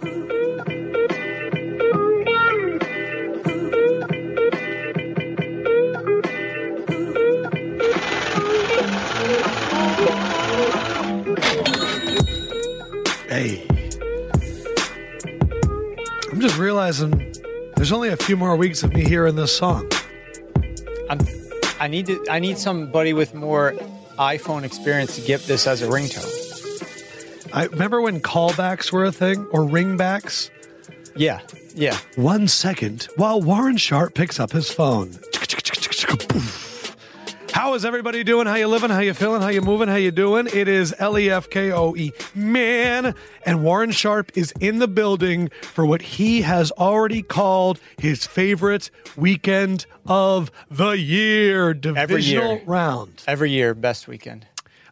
Hey. I'm just realizing there's only a few more weeks of me hearing this song. I'm, I need to. I need somebody with more iPhone experience to get this as a ringtone. I remember when callbacks were a thing or ringbacks. Yeah, yeah. One second while Warren Sharp picks up his phone. How is everybody doing? How you living? How you feeling? How you moving? How you doing? It is L E F K O E man, and Warren Sharp is in the building for what he has already called his favorite weekend of the year, divisional year. round. Every year, best weekend.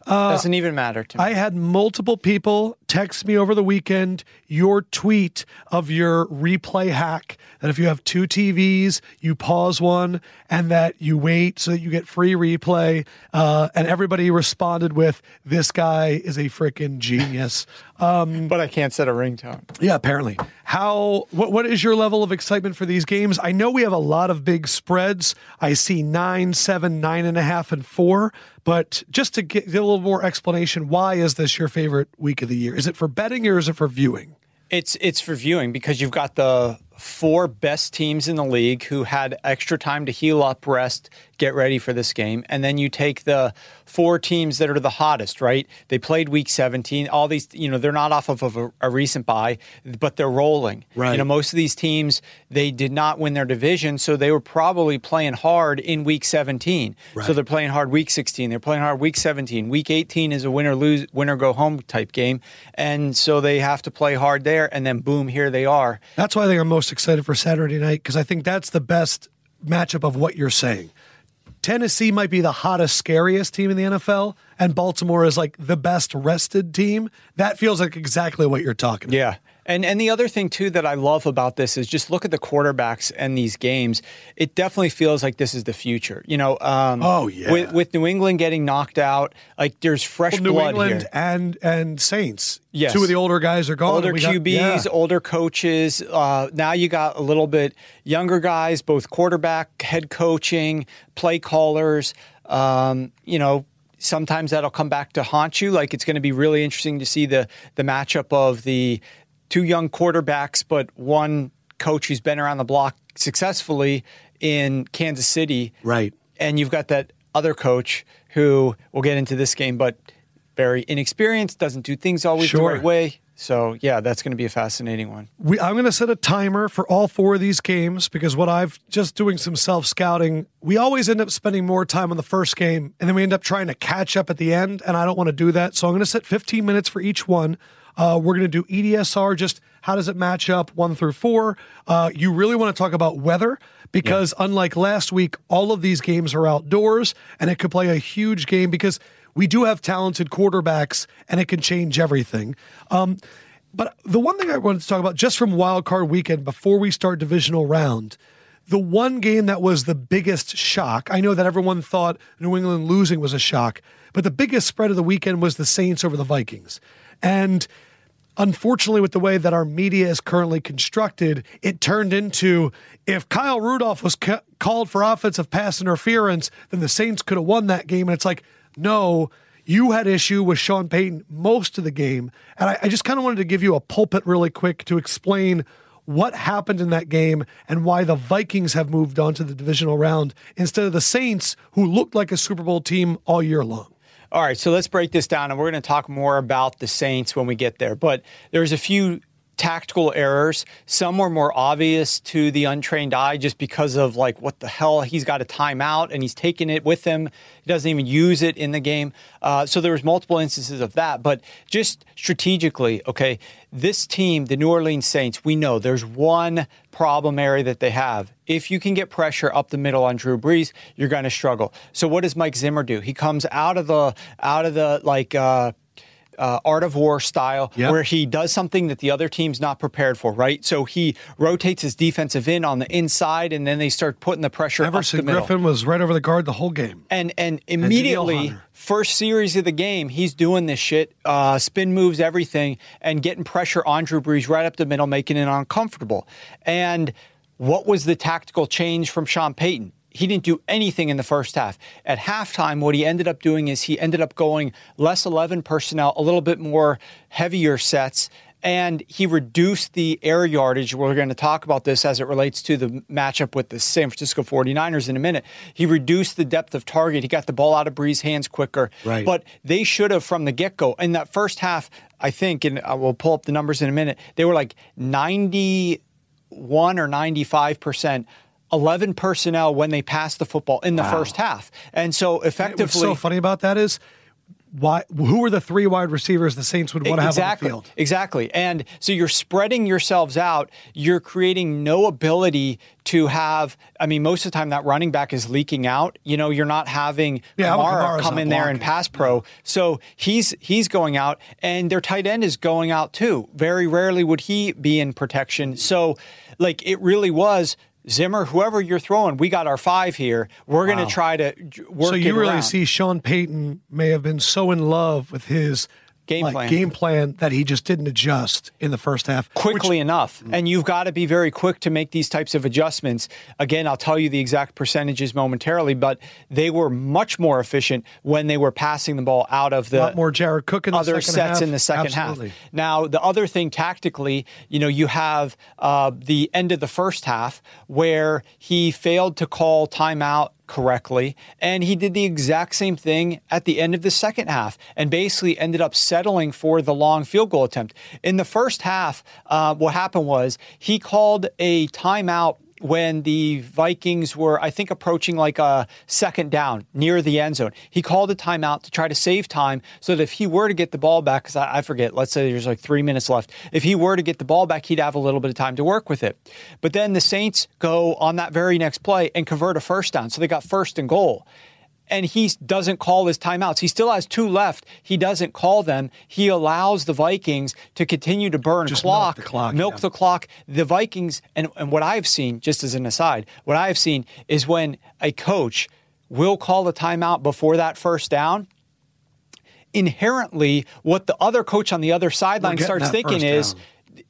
Doesn't even matter to me. I had multiple people text me over the weekend your tweet of your replay hack that if you have two TVs, you pause one and that you wait so that you get free replay. Uh, and everybody responded with, This guy is a freaking genius. but I can't set a ringtone. Yeah, apparently. How what what is your level of excitement for these games? I know we have a lot of big spreads. I see nine, seven, nine and a half, and four. But just to get, get a little more explanation, why is this your favorite week of the year? Is it for betting or is it for viewing? It's it's for viewing because you've got the four best teams in the league who had extra time to heal up, rest, get ready for this game, and then you take the four teams that are the hottest. Right? They played Week 17. All these, you know, they're not off of a, a recent bye, but they're rolling. Right. You know, most of these teams they did not win their division, so they were probably playing hard in Week 17. Right. So they're playing hard Week 16. They're playing hard Week 17. Week 18 is a winner lose, winner go home type game, and so they have to play hard there. And then boom, here they are. That's why I think I'm most excited for Saturday night because I think that's the best matchup of what you're saying. Tennessee might be the hottest, scariest team in the NFL, and Baltimore is like the best rested team. That feels like exactly what you're talking about. Yeah. And and the other thing too that I love about this is just look at the quarterbacks and these games. It definitely feels like this is the future. You know, um, Oh, yeah. With, with New England getting knocked out, like there's fresh Well, New blood England here. and and Saints. Yes. Two of the older guys are gone. Older we got- QBs, yeah. older coaches. Uh, now you got a little bit younger guys, both quarterback, head coaching, play callers. Um, you know, sometimes that'll come back to haunt you. Like it's going to be really interesting to see the the matchup of the two young quarterbacks, but one coach who's been around the block successfully in Kansas City. Right. And you've got that other coach who we'll get into this game, but very inexperienced, doesn't do things always Sure. the right way. So yeah, that's going to be a fascinating one. We, I'm going to set a timer for all four of these games because what I've just doing some self scouting, we always end up spending more time on the first game and then we end up trying to catch up at the end. And I don't want to do that. So I'm going to set 15 minutes for each one. Uh, we're going to do EDSR, just how does it match up one through four. Uh, you really want to talk about weather because unlike last week, all of these games are outdoors and it could play a huge game because we do have talented quarterbacks and it can change everything. Um, but the one thing I wanted to talk about just from wild card weekend before we start divisional round, the one game that was the biggest shock. I know that everyone thought New England losing was a shock, but the biggest spread of the weekend was the Saints over the Vikings. And unfortunately, with the way that our media is currently constructed, it turned into if Kyle Rudolph was ca- called for offensive pass interference, then the Saints could have won that game. And it's like, no, you had issue with Sean Payton most of the game. And I, I just kind of wanted to give you a pulpit really quick to explain what happened in that game and why the Vikings have moved on to the divisional round instead of the Saints, who looked like a Super Bowl team all year long. All right, so let's break this down, and we're going to talk more about the Saints when we get there. But there's a few tactical errors. Some were more obvious to the untrained eye just because of like what the hell he's got a timeout and he's taking it with him. He doesn't even use it in the game. Uh, so there was multiple instances of that. But just strategically, okay, this team, the New Orleans Saints, we know there's one problem area that they have. If you can get pressure up the middle on Drew Brees, you're going to struggle. So what does Mike Zimmer do? He comes out of the out of the like. Uh, uh, art of war style, Yep. where he does something that the other team's not prepared for, right? So he rotates his defensive end on the inside, and then they start putting the pressure up the Everson middle. Griffen was right over the guard the whole game. And and immediately, Hunter. first series of the game, he's doing this shit, uh, spin moves, everything, and getting pressure on Drew Brees right up the middle, making it uncomfortable. And what was the tactical change from Sean Payton? He didn't do anything in the first half. At halftime, what he ended up doing is he ended up going less 11 personnel, a little bit more heavier sets, and he reduced the air yardage. We're going to talk about this as it relates to the matchup with the San Francisco 49ers in a minute. He reduced the depth of target. He got the ball out of Brees' hands quicker. Right. But they should have from the get go. In that first half, I think, and I will pull up the numbers in a minute, they were like 91 or 95%. 11 personnel when they passed the football in the first half. And so effectively. What's so funny about that is why who were the three wide receivers the Saints would want to have exactly, on the field? Exactly. And so you're spreading yourselves out. You're creating no ability to have, I mean, most of the time that running back is leaking out. You know, you're not having Yeah, Kamara come in there and pass pro. So he's he's going out and their tight end is going out too. Very rarely would he be in protection. So like it really was Zimmer, whoever you're throwing, we got our five here. We're going to try to work So you really around. see Sean Payton may have been so in love with his Game like, plan. game plan that he just didn't adjust in the first half. which- quickly enough. And you've got to be very quick to make these types of adjustments. Again, I'll tell you the exact percentages momentarily, but they were much more efficient when they were passing the ball out of the more Jared Cook in the other second sets half. in the second Absolutely. half. Now, the other thing tactically, you know, you have uh, the end of the first half where he failed to call timeout correctly, and he did the exact same thing at the end of the second half, and basically ended up settling for the long field goal attempt. In the first half, uh, what happened was he called a timeout when the Vikings were, I think, approaching like a second down near the end zone. He called a timeout to try to save time so that if he were to get the ball back, because I, I forget, let's say there's like three minutes left, if he were to get the ball back, he'd have a little bit of time to work with it. But then the Saints go on that very next play and convert a first down. So they got first and goal and he doesn't call his timeouts. He still has two left. He doesn't call them. He allows the Vikings to continue to burn Just milk clock, the clock, milk yeah. the clock. The Vikings, and, and what I've seen, just as an aside, what I have seen is when a coach will call a timeout before that first down. Inherently, what the other coach on the other sideline starts thinking is, down.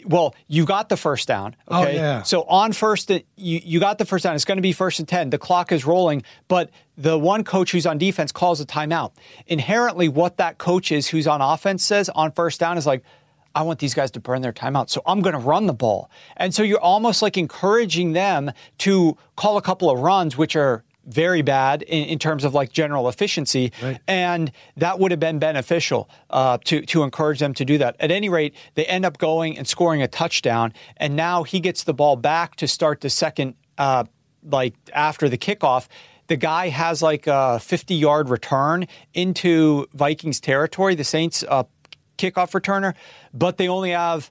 Well, you got the first down. Oh, Okay. yeah. So on first, you, you got the first down. It's going to be first and 10. The clock is rolling, but the one coach who's on defense calls a timeout. Inherently, what that coach is who's on offense says on first down is like, I want these guys to burn their timeout, so I'm going to run the ball. And so you're almost like encouraging them to call a couple of runs, which are very bad in, in terms of like general efficiency, and that would have been beneficial uh, to to encourage them to do that. At any rate, they end up going and scoring a touchdown, and now he gets the ball back to start the second, uh, like after the kickoff. The guy has like a 50 yard return into Vikings territory. The Saints uh, kickoff returner, but they only have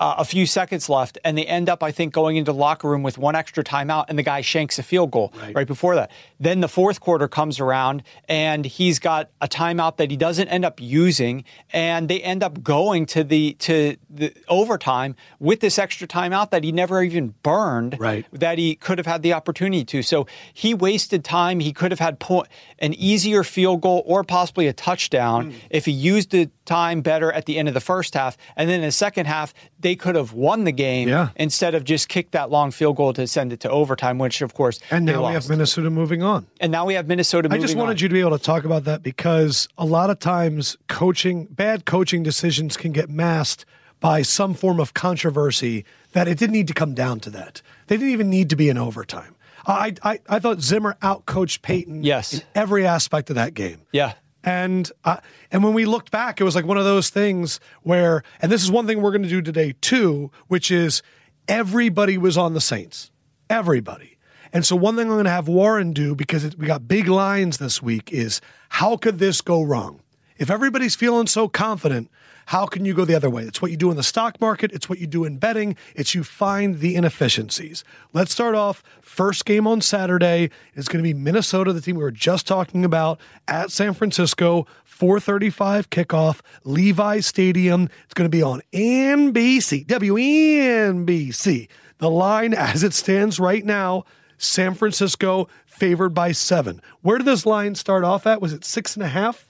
uh, a few seconds left, and they end up, I think, going into the locker room with one extra timeout, and the guy shanks a field goal right. before that. Then the fourth quarter comes around, and he's got a timeout that he doesn't end up using, and they end up going to the to the overtime with this extra timeout that he never even burned, Right. that he could have had the opportunity to. So he wasted time. He could have had po- an easier field goal or possibly a touchdown Hmm. if he used the time better at the end of the first half. And then in the second half, they could have won the game Yeah. instead of just kick that long field goal to send it to overtime, which of course And now we have. Minnesota moving on. And now we have Minnesota. I just wanted on. you to be able to talk about that because a lot of times coaching, bad coaching decisions can get masked by some form of controversy that it didn't need to come down to that. They didn't even need to be in overtime. I, I, I thought Zimmer outcoached Payton Yes. in every aspect of that game. Yeah. And uh, and when we looked back, it was like one of those things where, and this is one thing we're going to do today too, which is everybody was on the Saints, everybody. And so one thing I'm going to have Warren do because it, we got big lines this week is how could this go wrong? If everybody's feeling so confident, How can you go the other way? It's what you do in the stock market, it's what you do in betting, it's you find the inefficiencies. Let's start off. First game on Saturday is going to be Minnesota, the team we were just talking about, at San Francisco. 435 kickoff, Levi Stadium. It's going to be on NBC, WNBC. The line as it stands right now, San Francisco favored by seven. Where did this line start off at? Was it six and a half?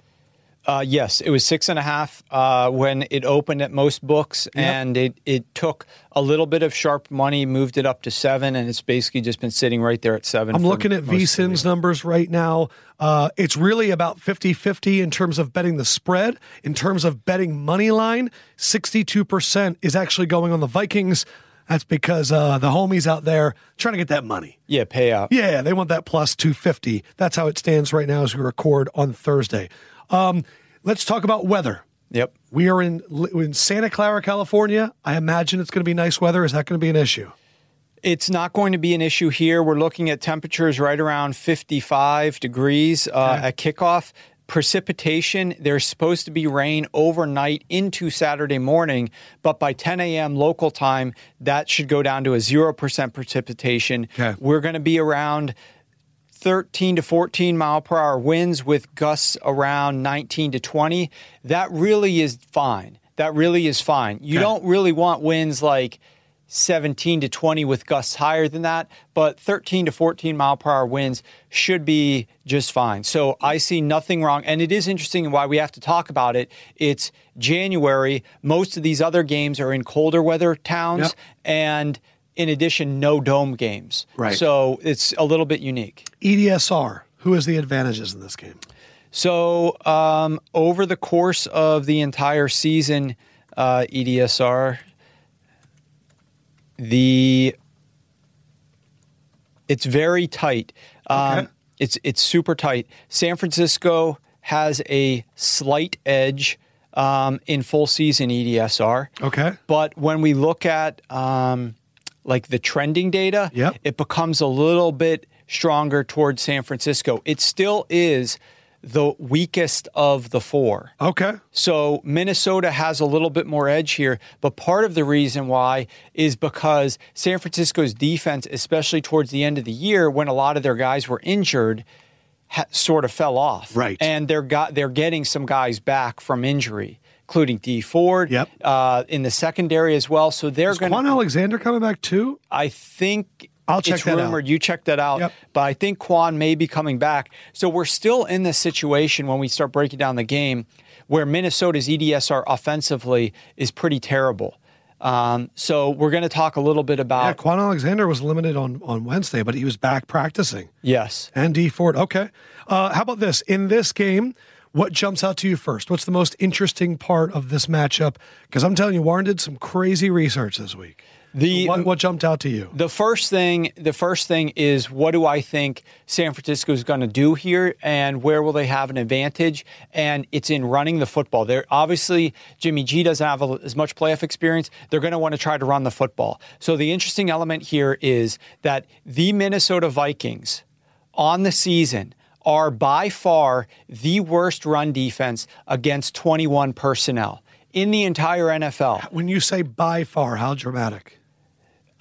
Uh, yes, it was six and a half uh, when it opened at most books, yep. and it, it took a little bit of sharp money, moved it up to seven, and it's basically just been sitting right there at seven. I'm looking at VSIN's numbers right now. Uh, it's really about 50 50 in terms of betting the spread. In terms of betting money line, 62% is actually going on the Vikings. That's because uh, the homies out there trying to get that money. Yeah, payout. Yeah, they want that plus 250. That's how it stands right now as we record on Thursday. Um, let's talk about weather. Yep. We are in in Santa Clara, California. I imagine it's going to be nice weather. Is that going to be an issue? It's not going to be an issue here. We're looking at temperatures right around 55 degrees uh, okay. at kickoff. Precipitation, there's supposed to be rain overnight into Saturday morning, but by 10 a.m. local time, that should go down to a 0% precipitation. Okay. We're going to be around 13 to 14 mile per hour winds with gusts around 19 to 20. That really is fine. That really is fine. You okay. don't really want winds like 17 to 20 with gusts higher than that, but 13 to 14 mile per hour winds should be just fine. So I see nothing wrong. And it is interesting why we have to talk about it. It's January. Most of these other games are in colder weather towns. Yep. And in addition, no dome games. Right. So it's a little bit unique. EDSR, who has the advantages in this game? So um, over the course of the entire season, uh, EDSR, the it's very tight. Um, okay. It's it's super tight. San Francisco has a slight edge um, in full season EDSR. Okay. But when we look at um, like the trending data, yep. it becomes a little bit stronger towards San Francisco. It still is the weakest of the four. Okay. So Minnesota has a little bit more edge here, but part of the reason why is because San Francisco's defense, especially towards the end of the year when a lot of their guys were injured, ha- sort of fell off. Right. And they're got they're getting some guys back from injury including Dee Ford. Yep. Uh, in the secondary as well. So they're going. Kwon Alexander coming back too? I think. I'll check it's that rumored. out. You check that out. Yep. But I think Kwon may be coming back. So we're still in this situation when we start breaking down the game where Minnesota's EDSR offensively is pretty terrible. Um, so we're going to talk a little bit about. Yeah, Kwon Alexander was limited on, on Wednesday, but he was back practicing. Yes. And Dee Ford. Okay. Uh, how about this? In this game, what jumps out to you first? What's the most interesting part of this matchup? Because I'm telling you, Warren did some crazy research this week. The what, what, jumped out to you? The first thing, the first thing is what do I think San Francisco is going to do here, and where will they have an advantage? And it's in running the football. They're obviously Jimmy G doesn't have a, as much playoff experience. They're going to want to try to run the football. So the interesting element here is that the Minnesota Vikings on the season are by far the worst run defense against 21 personnel in the entire NFL. When you say by far, how dramatic?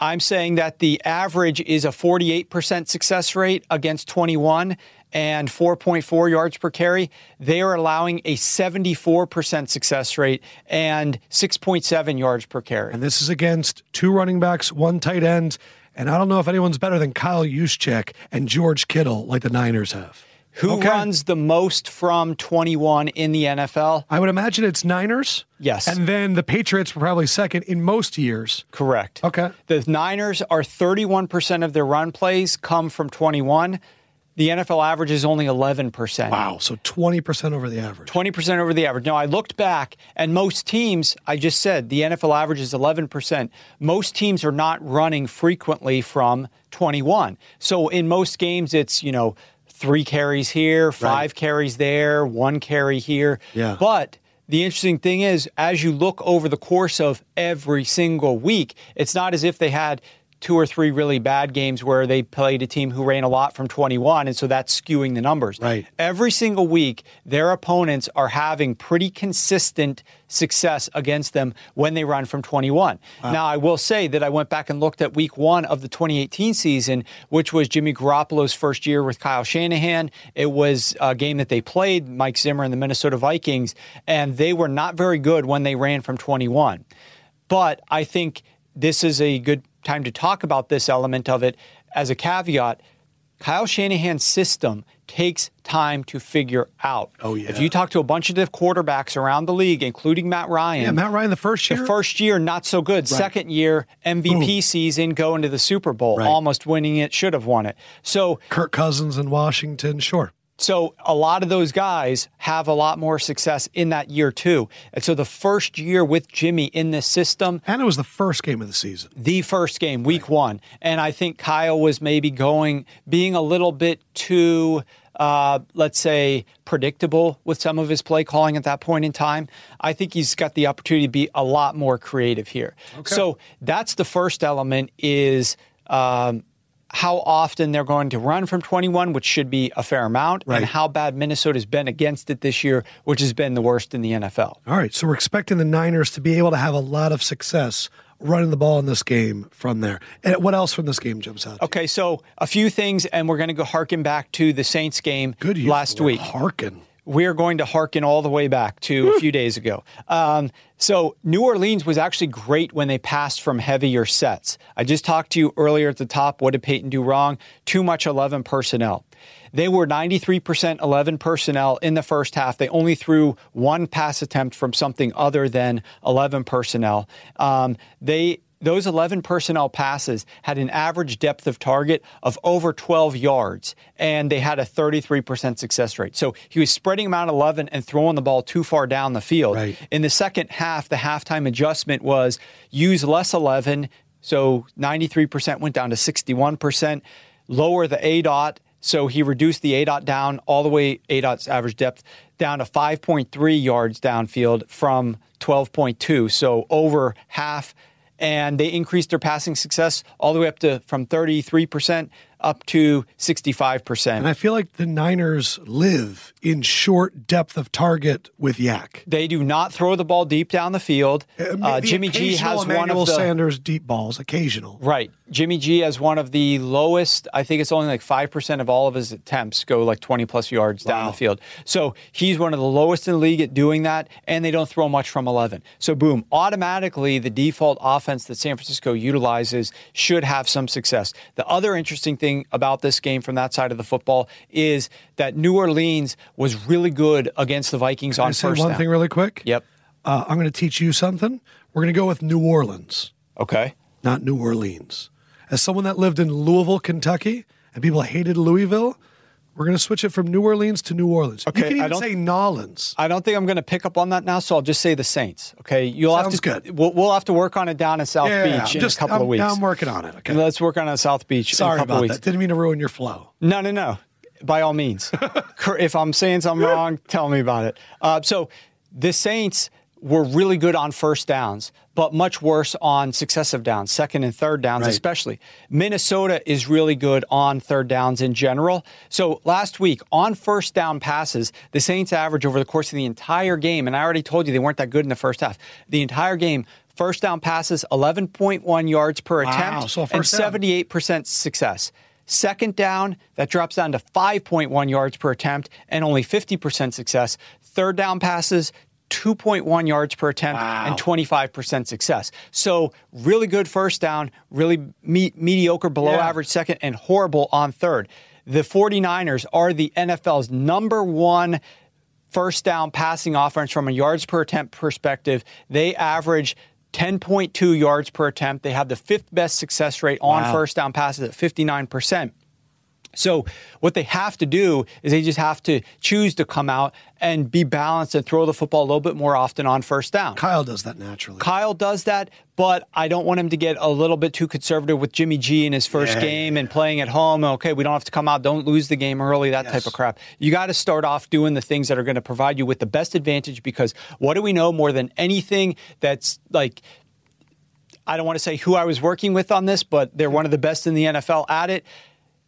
I'm saying that the average is a 48% success rate against 21 and 4.4 yards per carry. They are allowing a 74% success rate and 6.7 yards per carry. And this is against two running backs, one tight end, and I don't know if anyone's better than Kyle Juszczyk and George Kittle like the Niners have. Who okay. runs the most from 21 in the NFL? I would imagine it's Niners. Yes. And then the Patriots were probably second in most years. Correct. Okay. The Niners are 31% of their run plays come from 21. The NFL average is only 11%. Wow. So 20% over the average. 20% over the average. Now, I looked back, and most teams, I just said the NFL average is 11%. Most teams are not running frequently from 21. So in most games, it's, you know, three carries here, five right. carries there, one carry here. Yeah. But the interesting thing is, as you look over the course of every single week, it's not as if they had two or three really bad games where they played a team who ran a lot from 21, and so that's skewing the numbers. Right. Every single week, their opponents are having pretty consistent success against them when they run from 21. Now, I will say that I went back and looked at week one of the 2018 season, which was Jimmy Garoppolo's first year with Kyle Shanahan. It was a game that they played, Mike Zimmer and the Minnesota Vikings, and they were not very good when they ran from 21. But I think this is a good time to talk about this element of it as a caveat. Kyle Shanahan's system takes time to figure out. Oh, yeah. If you talk to a bunch of the quarterbacks around the league, including Matt Ryan, Yeah, Matt Ryan, the first year. the first year not so good. Second year MVP season, going to the Super Bowl, Right. almost winning it, should have won it. So Kirk Cousins in Washington, sure. So a lot of those guys have a lot more success in that year too. And so the first year with Jimmy in this system, And it was the first game of the season. the first game, week one. And I think Kyle was maybe going, being a little bit too, uh, let's say, predictable with some of his play calling at that point in time. I think he's got the opportunity to be a lot more creative here. So that's the first element is. Um, how often they're going to run from 21, which should be a fair amount, Right. and how bad Minnesota's been against it this year, which has been the worst in the NFL. All right, so we're expecting the Niners to be able to have a lot of success running the ball in this game from there. And what else from this game jumps out? Okay, so a few things, and we're going to go harken back to the Saints game Good last of the word week. Harken. We are going to harken all the way back to a few days ago. Um, so New Orleans was actually great when they passed from heavier sets. I just talked to you earlier at the top. What did Payton do wrong? Too much 11 personnel. They were 93% 11 personnel in the first half. They only threw one pass attempt from something other than 11 personnel. Um, they those 11 personnel passes had an average depth of target of over 12 yards, and they had a 33% success rate. So he was spreading them out 11 and throwing the ball too far down the field. Right. In the second half, the halftime adjustment was use less 11, so 93% went down to 61%, lower the aDOT. So he reduced the aDOT down all the way, aDOT's average depth, down to 5.3 yards downfield from 12.2. So over half and they increased their passing success all the way up to from 33% up to 65%. And I feel like the Niners live in short depth of target with YAC. they do not throw the ball deep down the field. Uh, The Jimmy G has one of the Sanders deep balls, occasional. Right. Jimmy G has one of the lowest, I think it's only like 5% of all of his attempts go like 20 plus yards down the field. So he's one of the lowest in the league at doing that, and they don't throw much from 11. So, boom, automatically the default offense that San Francisco utilizes should have some success. The other interesting thing about this game from that side of the football is that New Orleans was really good against the Vikings Can I on say first one down. thing really quick? Yep. Uh, I'm going to teach you something. We're going to go with New Orleans, Okay. not New Orleans. As someone that lived in Louisville, Kentucky, and people hated Louisville, we're going to switch it from New Orleans to New Orleans. Okay, you can I don't- say Nolans. I don't think I'm going to pick up on that now, so I'll just say the Saints. Okay, you'll Sounds have to. good. We'll, we'll have to work on it down in South Yeah, Beach in just a couple I'm, of weeks. Now I'm working on it. Okay. Let's work on it South Beach Sorry in a couple about of weeks. that. Didn't mean to ruin your flow. No, no, no. By all means. If I'm saying something wrong, tell me about it. Uh, so the Saints were really good on first downs, but much worse on successive downs, second and third downs, Right. especially. Minnesota is really good on third downs in general. So last week, on first down passes, the Saints average over the course of the entire game, and I already told you they weren't that good in the first half, the entire game, first down passes, 11.1 yards per Wow, attempt, so and 78% success. Second down, that drops down to 5.1 yards per attempt and only 50% success. Third down passes, 2.1 yards per attempt and 25% success. So, really good first down, really me- mediocre below Yeah. average second, and horrible on third. The 49ers are the NFL's number one first down passing offense from a yards per attempt perspective. They average 10.2 yards per attempt. They have the fifth best success rate on Wow. first down passes at 59%. So what they have to do is they just have to choose to come out and be balanced and throw the football a little bit more often on first down. Kyle does that naturally. Kyle does that, but I don't want him to get a little bit too conservative with Jimmy G in his first Yeah, game and playing at home. Okay, we don't have to come out, don't lose the game early, that type of crap. You got to start off doing the things that are going to provide you with the best advantage because what do we know more than anything that's like I don't want to say who I was working with on this, but they're one of the best in the NFL at it.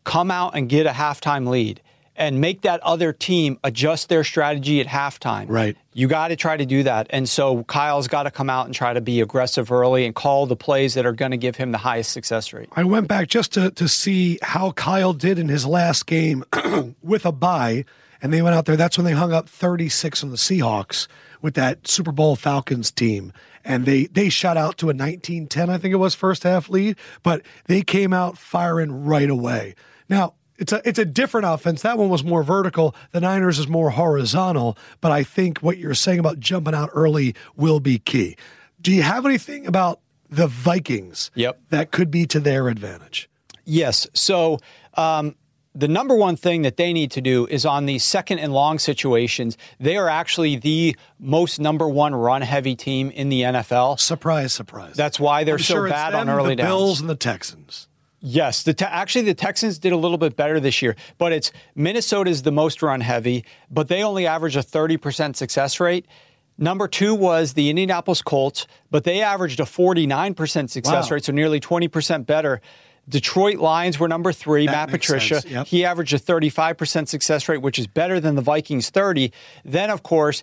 Come out and get a halftime lead and make that other team adjust their strategy at halftime. Right. You got to try to do that. And so Kyle's got to come out and try to be aggressive early and call the plays that are going to give him the highest success rate. I went back just to, to see how Kyle did in his last game with a bye, and they went out there. That's when they hung up 36 on the Seahawks with that Super Bowl Falcons team. And they, they shot out to a 19 10, I think it was, first half lead, but they came out firing right away. Now, it's a it's a different offense. That one was more vertical. The Niners is more horizontal. But I think what you're saying about jumping out early will be key. Do you have anything about the Vikings Yep. that could be to their advantage? Yes. So um, the number one thing that they need to do is on these second and long situations, they are actually the most number one run heavy team in the NFL. Surprise, surprise. That's why they're I'm so sure bad them, on early the downs. Bills and the Texans. Yes, the te- actually the Texans did a little bit better this year, but it's Minnesota's the most run heavy, but they only average a 30% success rate. Number two was the Indianapolis Colts, but they averaged a 49% success Wow. rate, so nearly 20% better. Detroit Lions were number three. That Matt Patricia, yep. he averaged a 35% success rate, which is better than the Vikings 30. Then, of course,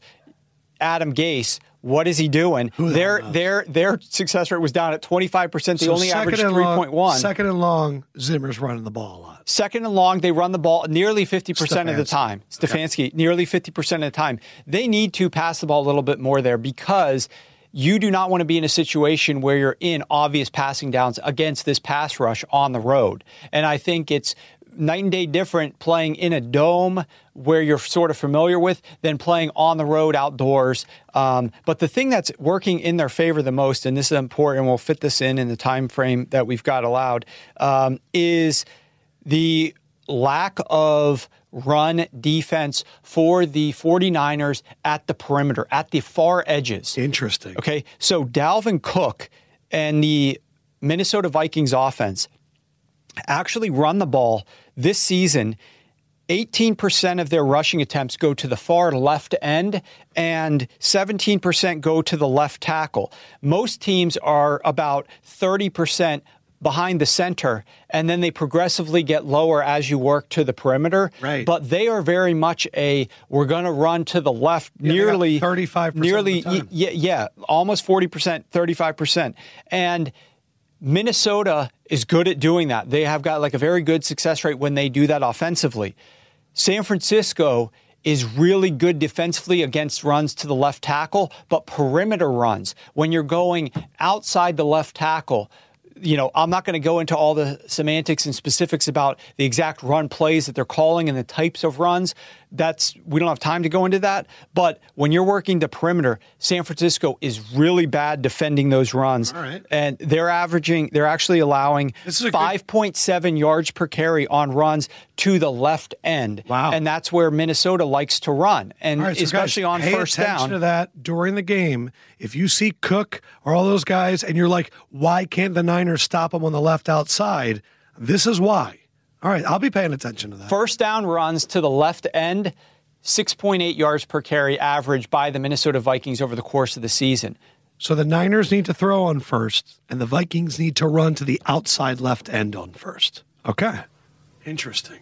Adam Gase. What is he doing? Their their their success rate was down at 25%. They So only second averaged and long- 3.1. Second and long, Zimmer's running the ball a lot. Second and long, they run the ball nearly 50% of the time. Stefanski, nearly 50% of the time. They need to pass the ball a little bit more there because you do not want to be in a situation where you're in obvious passing downs against this pass rush on the road. And I think it's night and day different playing in a dome where you're sort of familiar with than playing on the road outdoors. Um, but the thing that's working in their favor the most, and this is important, and we'll fit this in in the time frame that we've got allowed, um, is the lack of run defense for the 49ers at the perimeter, at the far edges. Interesting. Okay, so Dalvin Cook and the Minnesota Vikings offense actually run the ball this season. 18% of their rushing attempts go to the far left end and 17% go to the left tackle. Most teams are about 30% behind the center and then they progressively get lower as you work to the perimeter. Right. But they are very much a we're going to run to the left got nearly 35% of the nearly time. yeah, yeah, almost 40%, 35%. And Minnesota is good at doing that. They have got like a very good success rate when they do that offensively. San Francisco is really good defensively against runs to the left tackle, but perimeter runs, when you're going outside the left tackle, you know, I'm not going to go into all the semantics and specifics about the exact run plays that they're calling and the types of runs. That's we don't have time to go into that. But when you're working the perimeter, San Francisco is really bad defending those runs. All right. And they're averaging, they're actually allowing a good- 5.7 yards per carry on runs to the left end. Wow. And that's where Minnesota likes to run. And right, so especially guys, on pay first attention down. to that during the game. If you see Cook or all those guys, and you're like, "Why can't the Niners stop them on the left outside?" This is why. All right, I'll be paying attention to that. First down runs to the left end, 6.8 yards per carry average by the Minnesota Vikings over the course of the season. So the Niners need to throw on first, and the Vikings need to run to the outside left end on first. Okay, interesting.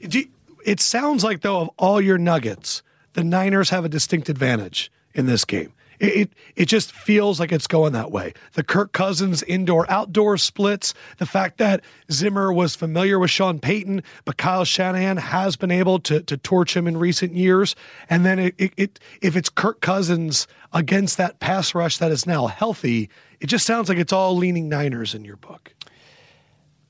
You- It sounds like though of all your nuggets, the Niners have a distinct advantage in this game. It, it it just feels like it's going that way. The Kirk Cousins indoor outdoor splits, the fact that Zimmer was familiar with Sean Payton, but Kyle Shanahan has been able to to torch him in recent years, and then it, it, it if it's Kirk Cousins against that pass rush that is now healthy, it just sounds like it's all leaning Niners in your book.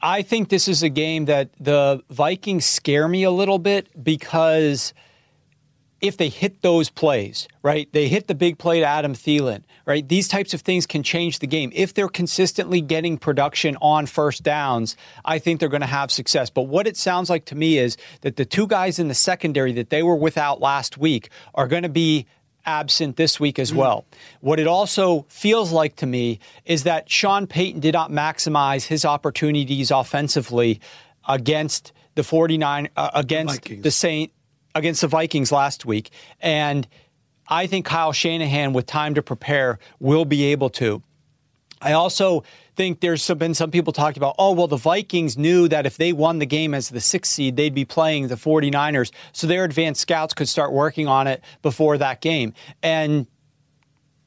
I think this is a game that the Vikings scare me a little bit because if they hit those plays, right? They hit the big play to Adam Thielen, right? These types of things can change the game. If they're consistently getting production on first downs, I think they're going to have success. But what it sounds like to me is that the two guys in the secondary that they were without last week are going to be absent this week as well. What it also feels like to me is that Sean Payton did not maximize his opportunities offensively against the 49 uh, against Vikings. the Saint against the Vikings last week and I think Kyle Shanahan with time to prepare will be able to I also think there's been some people talking about, oh, well, the Vikings knew that if they won the game as the sixth seed, they'd be playing the 49ers. So their advanced scouts could start working on it before that game. And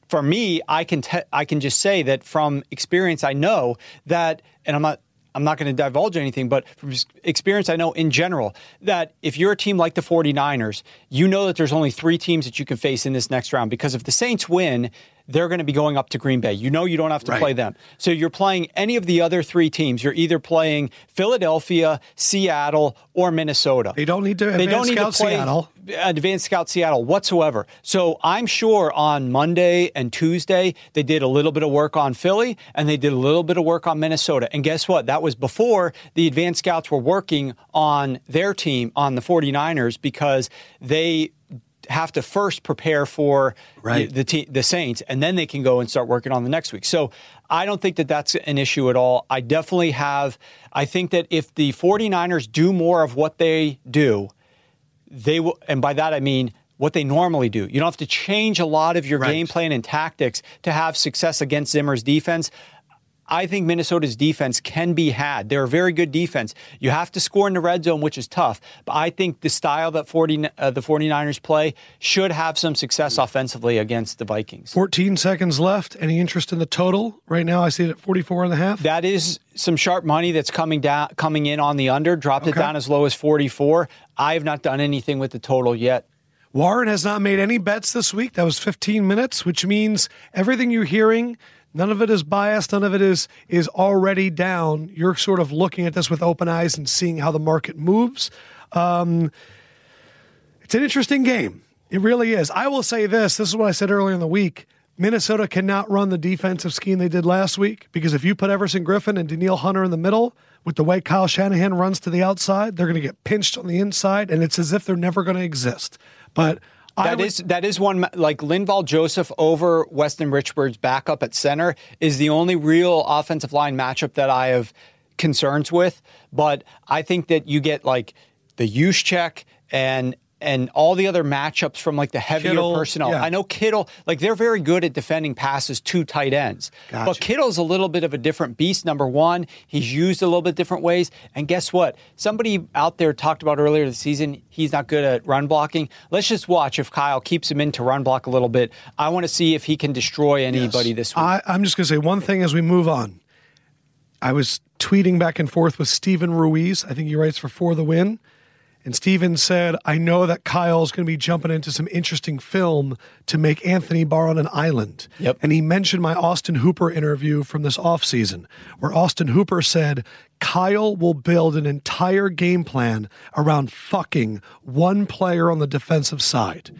for me, I can te- I can just say that from experience, I know that, and I'm not I'm not going to divulge anything, but from experience, I know in general that if you're a team like the 49ers, you know that there's only three teams that you can face in this next round because if the Saints win, they're going to be going up to Green Bay. You know you don't have to right. play them. So you're playing any of the other three teams. You're either playing Philadelphia, Seattle, or Minnesota. They don't need to they don't need to play Seattle. Advanced Scout Seattle whatsoever. So I'm sure on Monday and Tuesday they did a little bit of work on Philly and they did a little bit of work on Minnesota. And guess what? That was before the Advanced Scouts were working on their team on the 49ers because they have to first prepare for right. the, the, the Saints, and then they can go and start working on the next week. So I don't think that that's an issue at all. I definitely have. I think that if the 49ers do more of what they do, they will, and by that I mean what they normally do. You don't have to change a lot of your right. game plan and tactics to have success against Zimmer's defense. I think Minnesota's defense can be had. They're a very good defense. You have to score in the red zone, which is tough. But I think the style that 40, uh, the 49ers play should have some success offensively against the Vikings. 14 seconds left. Any interest in the total? Right now I see it at 44 and a half. That is some sharp money that's coming down coming in on the under. Dropped okay. it down as low as 44. I have not done anything with the total yet. Warren has not made any bets this week. That was 15 minutes, which means everything you're hearing None of it is biased. None of it is is already down. You're sort of looking at this with open eyes and seeing how the market moves. Um, it's an interesting game. It really is. I will say this. This is what I said earlier in the week. Minnesota cannot run the defensive scheme they did last week because if you put Everson Griffen and Danielle Hunter in the middle, with the way Kyle Shanahan runs to the outside, they're going to get pinched on the inside, and it's as if they're never going to exist. But that would, is, that is one like Linval Joseph over Weston Richburg's backup at center is the only real offensive line matchup that I have concerns with. But I think that you get like the Juszczyk and and all the other matchups from like the heavier Kittle, personnel. Yeah. I know Kittle, like they're very good at defending passes to tight ends. Gotcha. But Kittle's a little bit of a different beast. Number one, he's used a little bit different ways. And guess what? Somebody out there talked about earlier this season, he's not good at run blocking. Let's just watch if Kyle keeps him in to run block a little bit. I want to see if he can destroy anybody yes. this week. I, I'm just going to say one thing as we move on. I was tweeting back and forth with Steven Ruiz. I think he writes for For the Win. And Steven said, I know that Kyle's going to be jumping into some interesting film to make Anthony Barr on an island. Yep. And he mentioned my Austin Hooper interview from this offseason, where Austin Hooper said, Kyle will build an entire game plan around fucking one player on the defensive side.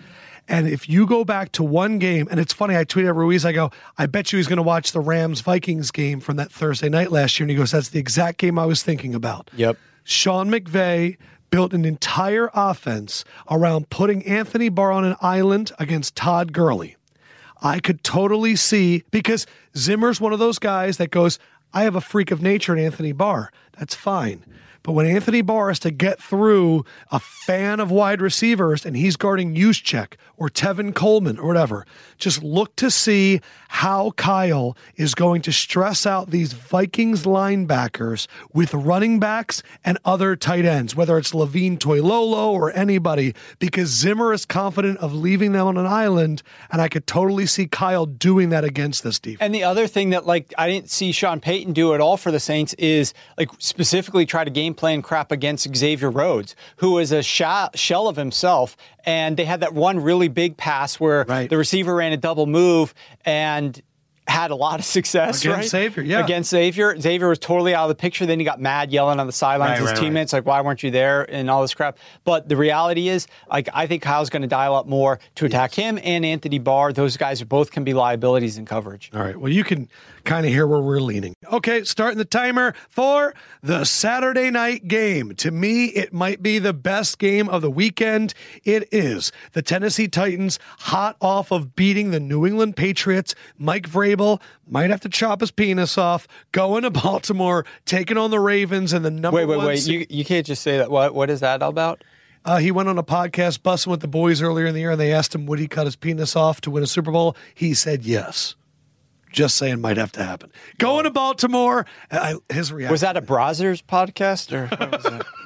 And if you go back to one game, and it's funny, I tweeted at Ruiz, I go, I bet you he's going to watch the Rams Vikings game from that Thursday night last year. And he goes, That's the exact game I was thinking about. Yep. Sean McVay built an entire offense around putting Anthony Barr on an island against Todd Gurley. I could totally see because Zimmer's one of those guys that goes, I have a freak of nature in Anthony Barr. That's fine. But when Anthony Barr has to get through a fan of wide receivers and he's guarding Juszczyk or Tevin Coleman or whatever, just look to see how Kyle is going to stress out these Vikings linebackers with running backs and other tight ends, whether it's Levine Toilolo or anybody, because Zimmer is confident of leaving them on an island. And I could totally see Kyle doing that against this defense. And the other thing that, like, I didn't see Sean Payton do at all for the Saints is, like, specifically try to game game plan crap against Xavier Rhodes, who is a shell of himself. And they had that one really big pass where right. the receiver ran a double move and had a lot of success against right? Xavier, yeah. Against Xavier. Xavier was totally out of the picture. Then he got mad yelling on the sidelines. Right, His right, teammates like, why weren't you there? And all this crap. But the reality is, like, I think Kyle's going to dial up more to attack yes. him and Anthony Barr. Those guys are both can be liabilities in coverage. All right. Well, you can kind of hear where we're leaning. Okay, starting the timer for the Saturday night game. To me, it might be the best game of the weekend. It is the Tennessee Titans, hot off of beating the New England Patriots. Mike Vrabel might have to chop his penis off, going to Baltimore, taking on the Ravens and the number wait, wait, one. Wait, wait, You, you can't just say that. What What is that about? Uh, he went on a podcast bussing with the boys earlier in the year, and they asked him would he cut his penis off to win a Super Bowl. He said yes. Just saying, might have to happen. Going to Baltimore. I, his reaction Was that a Brazzers podcast or what was that?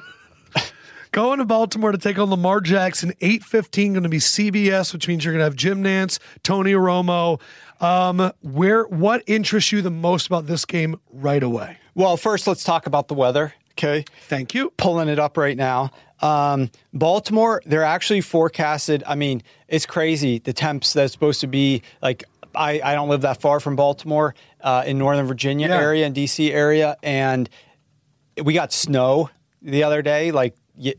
Going to Baltimore to take on Lamar Jackson, 8.15, going to be CBS, which means you're going to have Jim Nantz, Tony Romo. Um, where What interests you the most about this game right away? well, first let's talk about the weather. Okay. Thank you. pulling it up right now. Um, Baltimore, they're actually forecasted. I mean, it's crazy. The temps that's supposed to be like, I, I don't live that far from Baltimore uh, in Northern Virginia Yeah. area and DC area. And we got snow the other day, like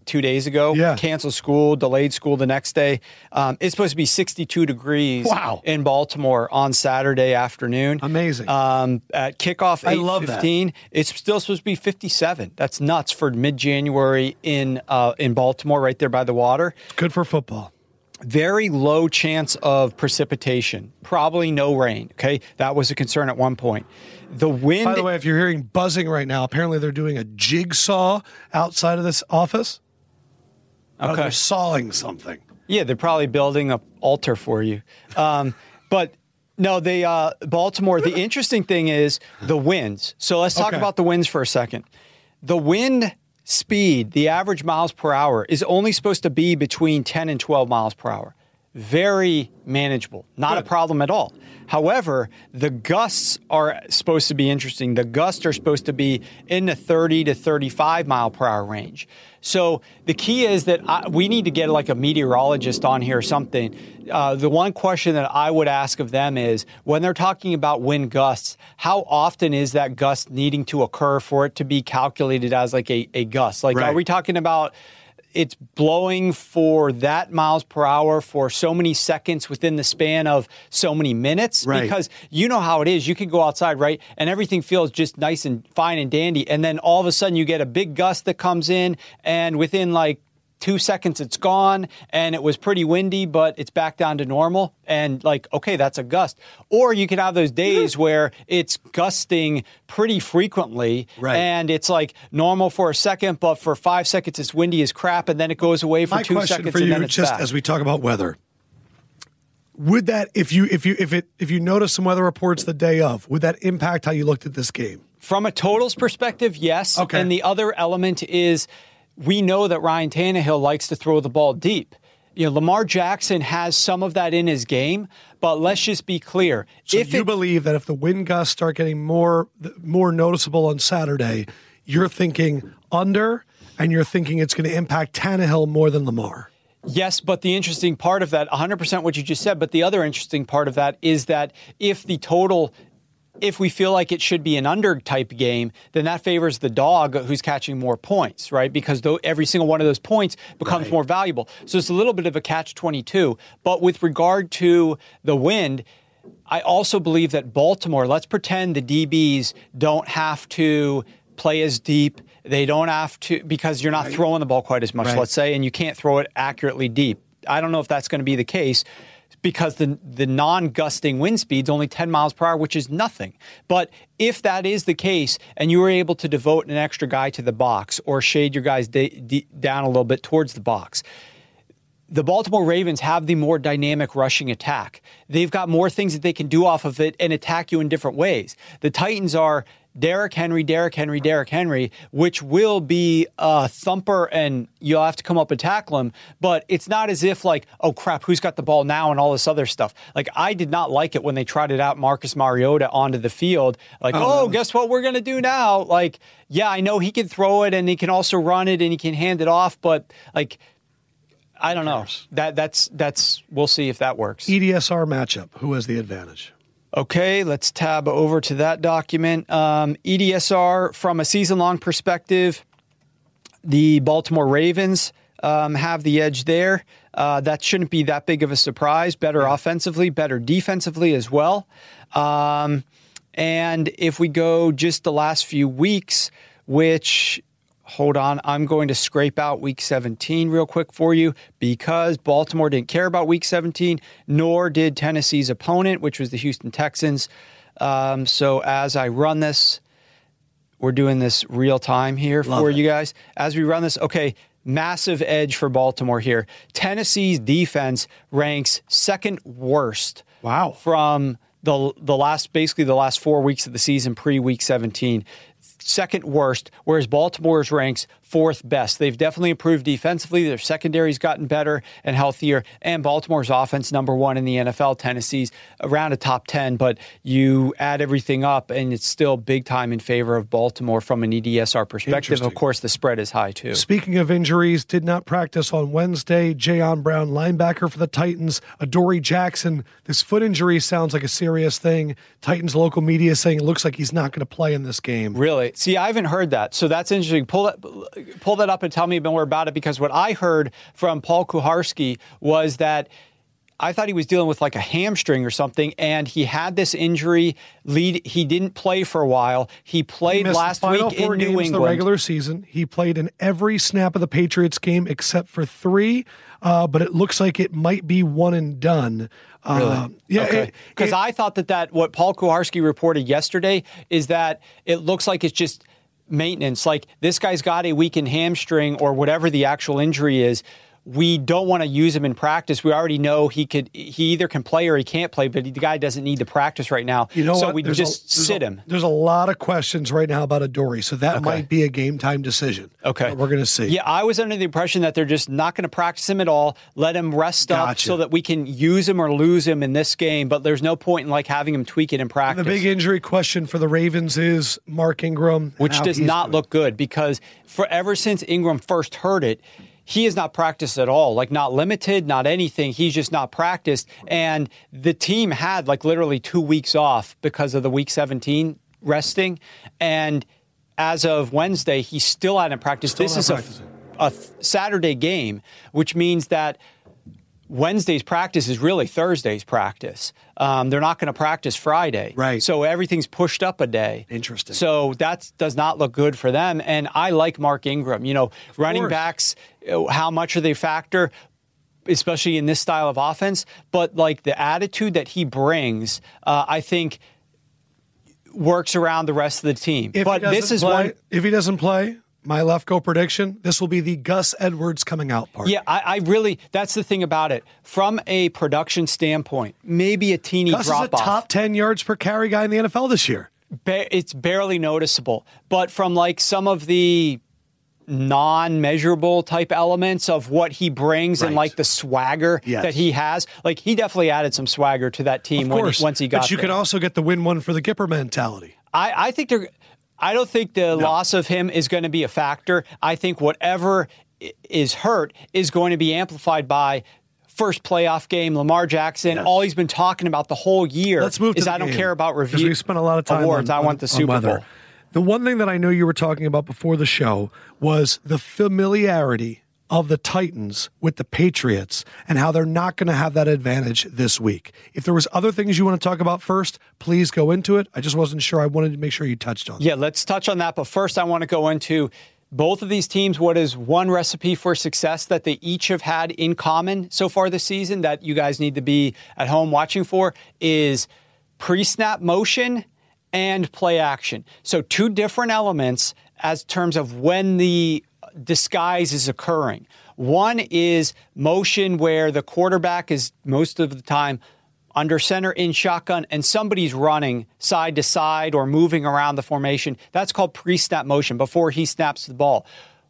two days ago. Yeah. Canceled school, delayed school the next day. Um, it's supposed to be 62 degrees Wow. in Baltimore on Saturday afternoon. Amazing. Um, at kickoff, I love that. It's still supposed to be 57. That's nuts for mid-January in uh, in Baltimore, right there by the water. Good for football. Very low chance of precipitation. Probably no rain. Okay, that was a concern at one point. The wind. By the way, if you're hearing buzzing right now, apparently they're doing a jigsaw outside of this office. Oh, Okay. they're sawing something. Yeah, they're probably building a altar for you. Um, but no, they uh, Baltimore. The interesting thing is the winds. So let's talk Okay. about the winds for a second. The wind speed, the average miles per hour, is only supposed to be between 10 and 12 miles per hour. Very manageable, not a problem at all. However, the gusts are supposed to be interesting. The gusts are supposed to be in the 30 to 35 mile per hour range. So the key is that I, we need to get like a meteorologist on here or something. Uh, the one question that I would ask of them is when they're talking about wind gusts, how often is that gust needing to occur for it to be calculated as like a, a gust? Like, Right. are we talking about it's blowing for that miles per hour for so many seconds within the span of so many minutes. Right. because you know how it is. You can go outside right and everything feels just nice and fine and dandy. And then all of a sudden you get a big gust that comes in and within like two seconds it's gone and it was pretty windy but it's back down to normal and like okay that's a gust or you can have those days where it's gusting pretty frequently Right. and it's like normal for a second but for five seconds it's windy as crap and then it goes away for My two seconds for and you, then it's just back. as we talk about weather, would that if you if you if it if you notice some weather reports the day of, would that impact how you looked at this game? From a totals perspective, yes. Okay. And the other element is we know that Ryan Tannehill likes to throw the ball deep. You know, Lamar Jackson has some of that in his game, but let's just be clear. So if you it, believe that if the wind gusts start getting more more noticeable on Saturday, you're thinking under, and you're thinking it's going to impact Tannehill more than Lamar. Yes, but the interesting part of that, 100% what you just said, but the other interesting part of that is that if the total, if we feel like it should be an under type game, then that favors the dog who's catching more points, right? Because though every single one of those points becomes Right. more valuable. So it's a little bit of a catch 22. But with regard to the wind, I also believe that Baltimore, let's pretend the DBs don't have to play as deep. They don't have to, because you're not throwing the ball quite as much, Right. let's say, and you can't throw it accurately deep. I don't know if that's going to be the case because the the non-gusting wind speed's only 10 miles per hour, which is nothing. But if that is the case, and you were able to devote an extra guy to the box or shade your guys da- d- down a little bit towards the box, the Baltimore Ravens have the more dynamic rushing attack. They've got more things that they can do off of it and attack you in different ways. The Titans are Derrick Henry, Derrick Henry, Derrick Henry, which will be a thumper and you'll have to come up and tackle him. But it's not as if, like, oh crap, who's got the ball now and all this other stuff. Like, I did not like it when they trotted out Marcus Mariota onto the field. Like, oh, oh guess what we're going to do now? Like, yeah, I know he can throw it and he can also run it and he can hand it off, but like, I don't know. That that's that's we'll see if that works. EDSR matchup. Who has the advantage? Okay, let's tab over to that document. Um, EDSR from a season long perspective, the Baltimore Ravens um, have the edge there. Uh, that shouldn't be that big of a surprise. Better offensively, better defensively as well. Um, and if we go just the last few weeks, which hold on, I'm going to scrape out week 17 real quick for you because Baltimore didn't care about week 17, nor did Tennessee's opponent, which was the Houston Texans. Um, so as I run this, we're doing this real time here Love for it. you guys. As we run this, okay, massive edge for Baltimore here. Tennessee's defense ranks second worst Wow. from the the last basically the last four weeks of the season pre week 17 second worst, whereas Baltimore's ranks fourth best. They've definitely improved defensively. Their secondary's gotten better and healthier, and Baltimore's offense number one in the NFL. Tennessee's around a top ten, but you add everything up, and it's still big time in favor of Baltimore from an EDSR perspective. Of course, the spread is high too. Speaking of injuries, did not practice on Wednesday. Jayon Brown, linebacker for the Titans. Adoree Jackson. This foot injury sounds like a serious thing. Titans local media saying it looks like he's not going to play in this game. Really? See, I haven't heard that, so that's interesting. Pull that, pull that up and tell me a bit more about it because what I heard from Paul Kuharsky was that. I thought he was dealing with like a hamstring or something, and he had this injury. Lead, he didn't play for a while. He played He last week in New England. the regular season. He played in every snap of the Patriots game except for three, uh, but it looks like it might be one and done. Uh, yeah, Because it- I thought that that what Paul Kuharsky reported yesterday is that it looks like it's just maintenance. Like this guy's got a weakened hamstring or whatever the actual injury is. We don't want to use him in practice. We already know he could. He either can play or he can't play, but the guy doesn't need to practice right now. You know so what? we There's just a, sit a- him. There's a lot of questions right now about Adoree, so that might be a game time decision. Okay. we're going to see. Yeah, I was under the impression that they're just not going to practice him at all. Let him rest up so that we can use him or lose him in this game. But there's no point in like having him tweak it in practice. The big injury question for the Ravens is Mark Ingram, which does not doing. look good because for ever since Ingram first heard it, he has not practiced at all. Like not limited, not anything. He's just not practiced. And the team had like literally two weeks off because of the week 17 resting. And as of Wednesday, he still hadn't practiced. Still this is a, practicing. a Saturday game, which means that Wednesday's practice is really Thursday's practice. Um, they're not going to practice Friday. Right. So everything's pushed up a day. Interesting. So that does not look good for them. And I like Mark Ingram. You know, running course. backs, how much are they factor? Especially in this style of offense, but like the attitude that he brings, uh, I think works around the rest of the team. If but this is play, one If he doesn't play, my Lefkoe prediction: this will be the Gus Edwards coming out part. Yeah, I, I really. That's the thing about it. From a production standpoint, maybe a teeny Gus is a drop off. top ten yards per carry guy in the NFL this year. Ba- it's barely noticeable. But from like some of the non-measurable type elements of what he brings and like the swagger Yes. that he has, like he definitely added some swagger to that team when he, once he got but you there. can also get the win one for the Gipper mentality. I, I think they're. I don't think the loss of him is going to be a factor. I think whatever is hurt is going to be amplified by first playoff game, Lamar Jackson. Yes. All he's been talking about the whole year Let's move to is I don't care about review. We spent a lot of time awards. on, I want the Super. Bowl. The one thing that I know you were talking about before the show was the familiarity of the Titans with the Patriots and how they're not going to have that advantage this week. If there was other things you want to talk about first, please go into it. I just wasn't sure. I wanted to make sure you touched on. Yeah, let's touch on that. But first, I want to go into both of these teams. What is one recipe for success that they each have had in common so far this season that you guys need to be at home watching for is pre snap motion and play action. So, two different elements as terms of when the disguise is occurring. One is motion where the quarterback is most of the time under center in shotgun and somebody's running side to side or moving around the formation. That's called pre snap motion before he snaps the ball.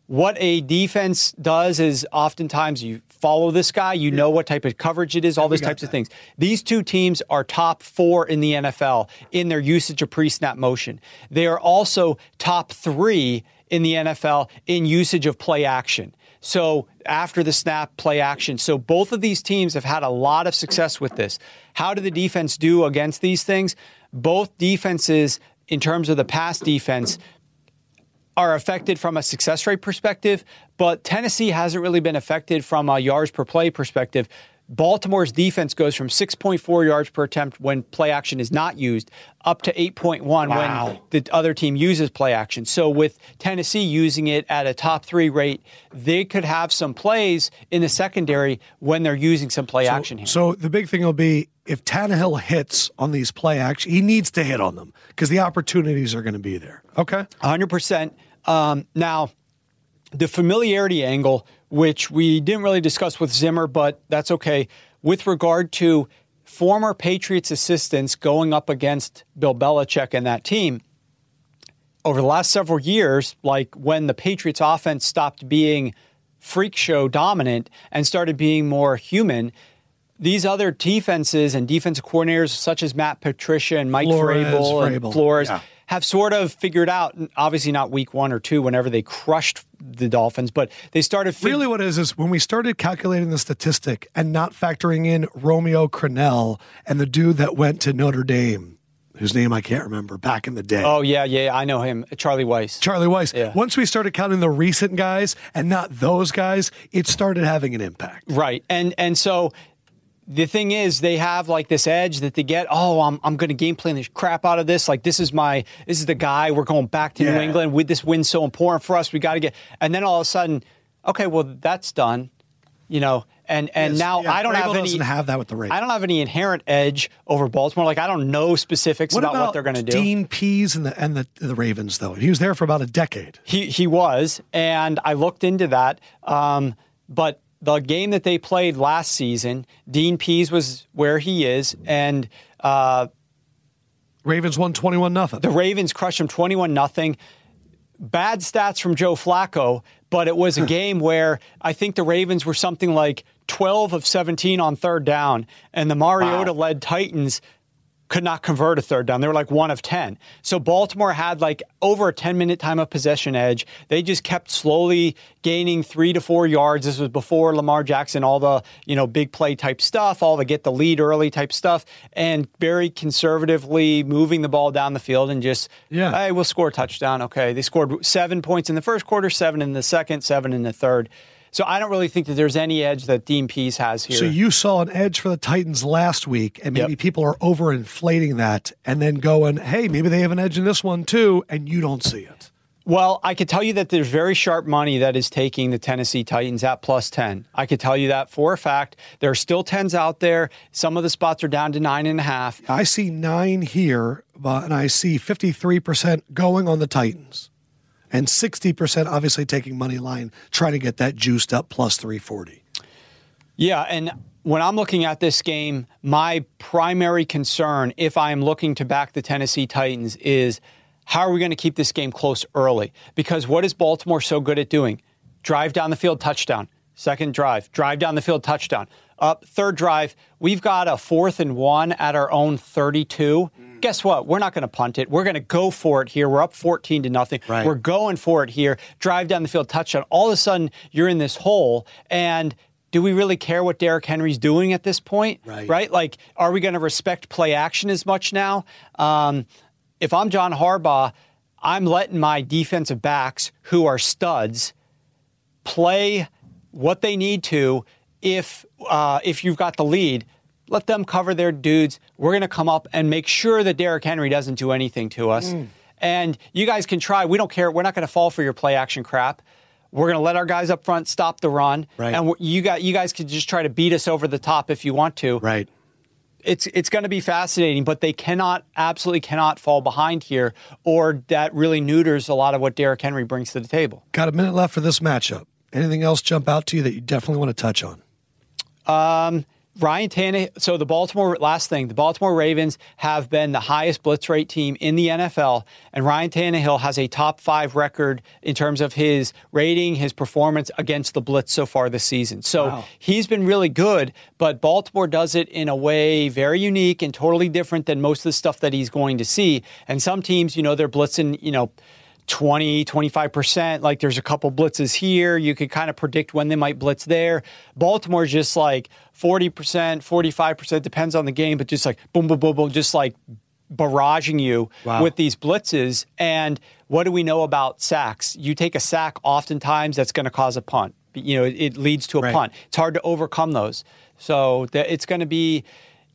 What a defense does is oftentimes you follow this guy, you know what type of coverage it is, all those types of things. These two teams are top four in the NFL in their usage of pre snap motion. They are also top three in the NFL in usage of play action. So after the snap, play action. So both of these teams have had a lot of success with this. How did the defense do against these things? Both defenses, in terms of the pass defense, are affected from a success rate perspective, but Tennessee hasn't really been affected from a yards per play perspective. Baltimore's defense goes from 6.4 yards per attempt when play action is not used up to 8.1 Wow. when the other team uses play action. So with Tennessee using it at a top 3 rate, they could have some plays in the secondary when they're using some play action here. So the big thing will be if Tannehill hits on these play action, he needs to hit on them because the opportunities are going to be there. Okay. 100%. Um, now, the familiarity angle, which we didn't really discuss with Zimmer, but that's okay. With regard to former Patriots assistants going up against Bill Belichick and that team over the last several years, like when the Patriots offense stopped being freak show dominant and started being more human, these other defenses and defensive coordinators such as Matt Patricia and Mike Flores, Vrabel, and. Flores Yeah. Have sort of figured out, obviously not week one or two whenever they crushed the Dolphins, but they started fig- Really, what it is is when we started calculating the statistic and not factoring in Romeo Crennel and the dude that went to Notre Dame, whose name I can't remember back in the day. Oh yeah, yeah, I know him, Charlie Weis. Charlie Weis. Yeah. Once we started counting the recent guys and not those guys, it started having an impact. Right. And and so the thing is they have like this edge that they get, oh, I'm I'm gonna game plan the crap out of this. Like this is my this is the guy. We're going back to New England. With this win so important for us. We gotta get and then all of a sudden, okay, well that's done. You know, and and Yes, now yeah, I don't have any doesn't have that with the Ravens. I don't have any inherent edge over Baltimore. Like I don't know specifics What about, about what they're gonna do. Dean Pees and the and the, the Ravens though? He was there for about a decade. He he was, and I looked into that. Um, but the game that they played last season, Dean Pees was where he is, and uh, Ravens won twenty one nothing. the Ravens crushed them twenty-one nothing. Bad stats from Joe Flacco, but it was a game where I think the Ravens were something like twelve of seventeen on third down, and the Mariota-led Titans could not convert a third down. They were like one of 10. So Baltimore had like over a 10 minute time of possession edge. They just kept slowly gaining three to four yards. This was before Lamar Jackson, all the, you know, big play type stuff, all the get the lead early type stuff, and very conservatively moving the ball down the field and just, Yeah. hey, we'll score a touchdown. Okay. They scored seven points in the first quarter, seven in the second, seven in the third. So I don't really think that there's any edge that Dean Pees has here. So you saw an edge for the Titans last week, and maybe Yep. people are overinflating that and then going, hey, maybe they have an edge in this one too, and you don't see it. Well, I could tell you that there's very sharp money that is taking the Tennessee Titans at plus 10. I could tell you that for a fact. There are still 10s out there. Some of the spots are down to nine and a half. I see nine here, but, and I see 53% going on the Titans and 60% obviously taking money line, trying to get that juiced up plus 340. Yeah, and when I'm looking at this game, my primary concern, if I am looking to back the Tennessee Titans, is how are we going to keep this game close early? Because what is Baltimore so good at doing? Drive down the field, touchdown. Second drive, drive down the field, touchdown. Up, third drive, we've got a fourth and one at our own 32. Guess what? We're not going to punt it. We're going to go for it here. We're up 14 to nothing. Right. We're going for it here. Drive down the field, touchdown. All of a sudden, you're in this hole. And do we really care what Derrick Henry's doing at this point? Right. Right? Like, are we going to respect play action as much now? Um, if I'm John Harbaugh, I'm letting my defensive backs, who are studs, play what they need to. If uh, if you've got the lead, let them cover their dudes. We're going to come up and make sure that Derrick Henry doesn't do anything to us. Mm. And you guys can try. We don't care. We're not going to fall for your play action crap. We're going to let our guys up front stop the run, Right. and you got you guys can just try to beat us over the top if you want to Right. it's it's going to be fascinating, but they cannot absolutely cannot fall behind here, or that really neuters a lot of what Derrick Henry brings to the table. Got a minute left for this matchup. Anything else jump out to you that you definitely want to touch on? Ryan Tannehill. So the Baltimore last thing, the Baltimore Ravens have been the highest blitz rate team in the NFL, and Ryan Tannehill has a top five record in terms of his rating, his performance against the blitz so far this season. So Wow. he's been really good, but Baltimore does it in a way very unique and totally different than most of the stuff that he's going to see. And some teams, you know, they're blitzing, you know. 20, 25%. Like there's a couple blitzes here. You could kind of predict when they might blitz there. Baltimore's just like 40%, 45%, depends on the game, but just like boom, boom, boom, boom, just like barraging you Wow. with these blitzes. And what do we know about sacks? You take a sack, oftentimes that's going to cause a punt. You know, it, it leads to a Right. punt. It's hard to overcome those. So that it's going to be,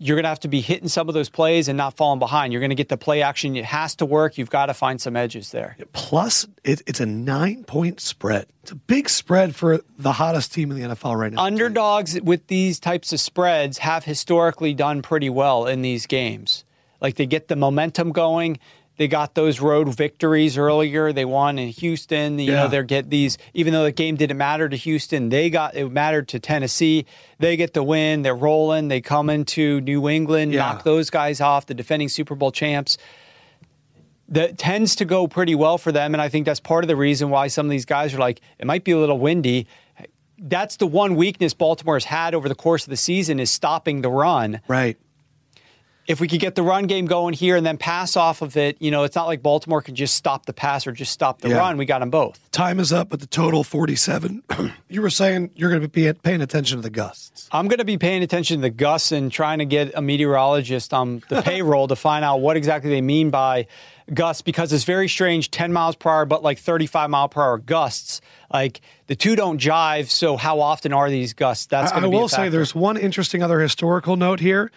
you're going to have to be hitting some of those plays and not falling behind. You're going to get the play action. It has to work. You've got to find some edges there. Plus, it, it's a nine point spread. It's a big spread for the hottest team in the NFL right now. Underdogs with these types of spreads have historically done pretty well in these games. Like they get the momentum going. They got those road victories earlier. They won in Houston. You Yeah. know, they get these. Even though the game didn't matter to Houston, they got it mattered to Tennessee. They get the win. They're rolling. They come into New England, Yeah. knock those guys off. The defending Super Bowl champs. That tends to go pretty well for them, and I think that's part of the reason why some of these guys are like, it might be a little windy. That's the one weakness Baltimore has had over the course of the season is stopping the run Right. If we could get the run game going here and then pass off of it, you know, it's not like Baltimore can just stop the pass or just stop the Yeah. run. We got them both. Time is up at the total 47. you were saying you're going to be paying attention to the gusts. I'm going to be paying attention to the gusts and trying to get a meteorologist on the payroll to find out what exactly they mean by gusts because it's very strange 10 miles per hour, but like 35 mile per hour gusts. Like the two don't jive. So, how often are these gusts? That's I, going I to be. will say there's one interesting other historical note here.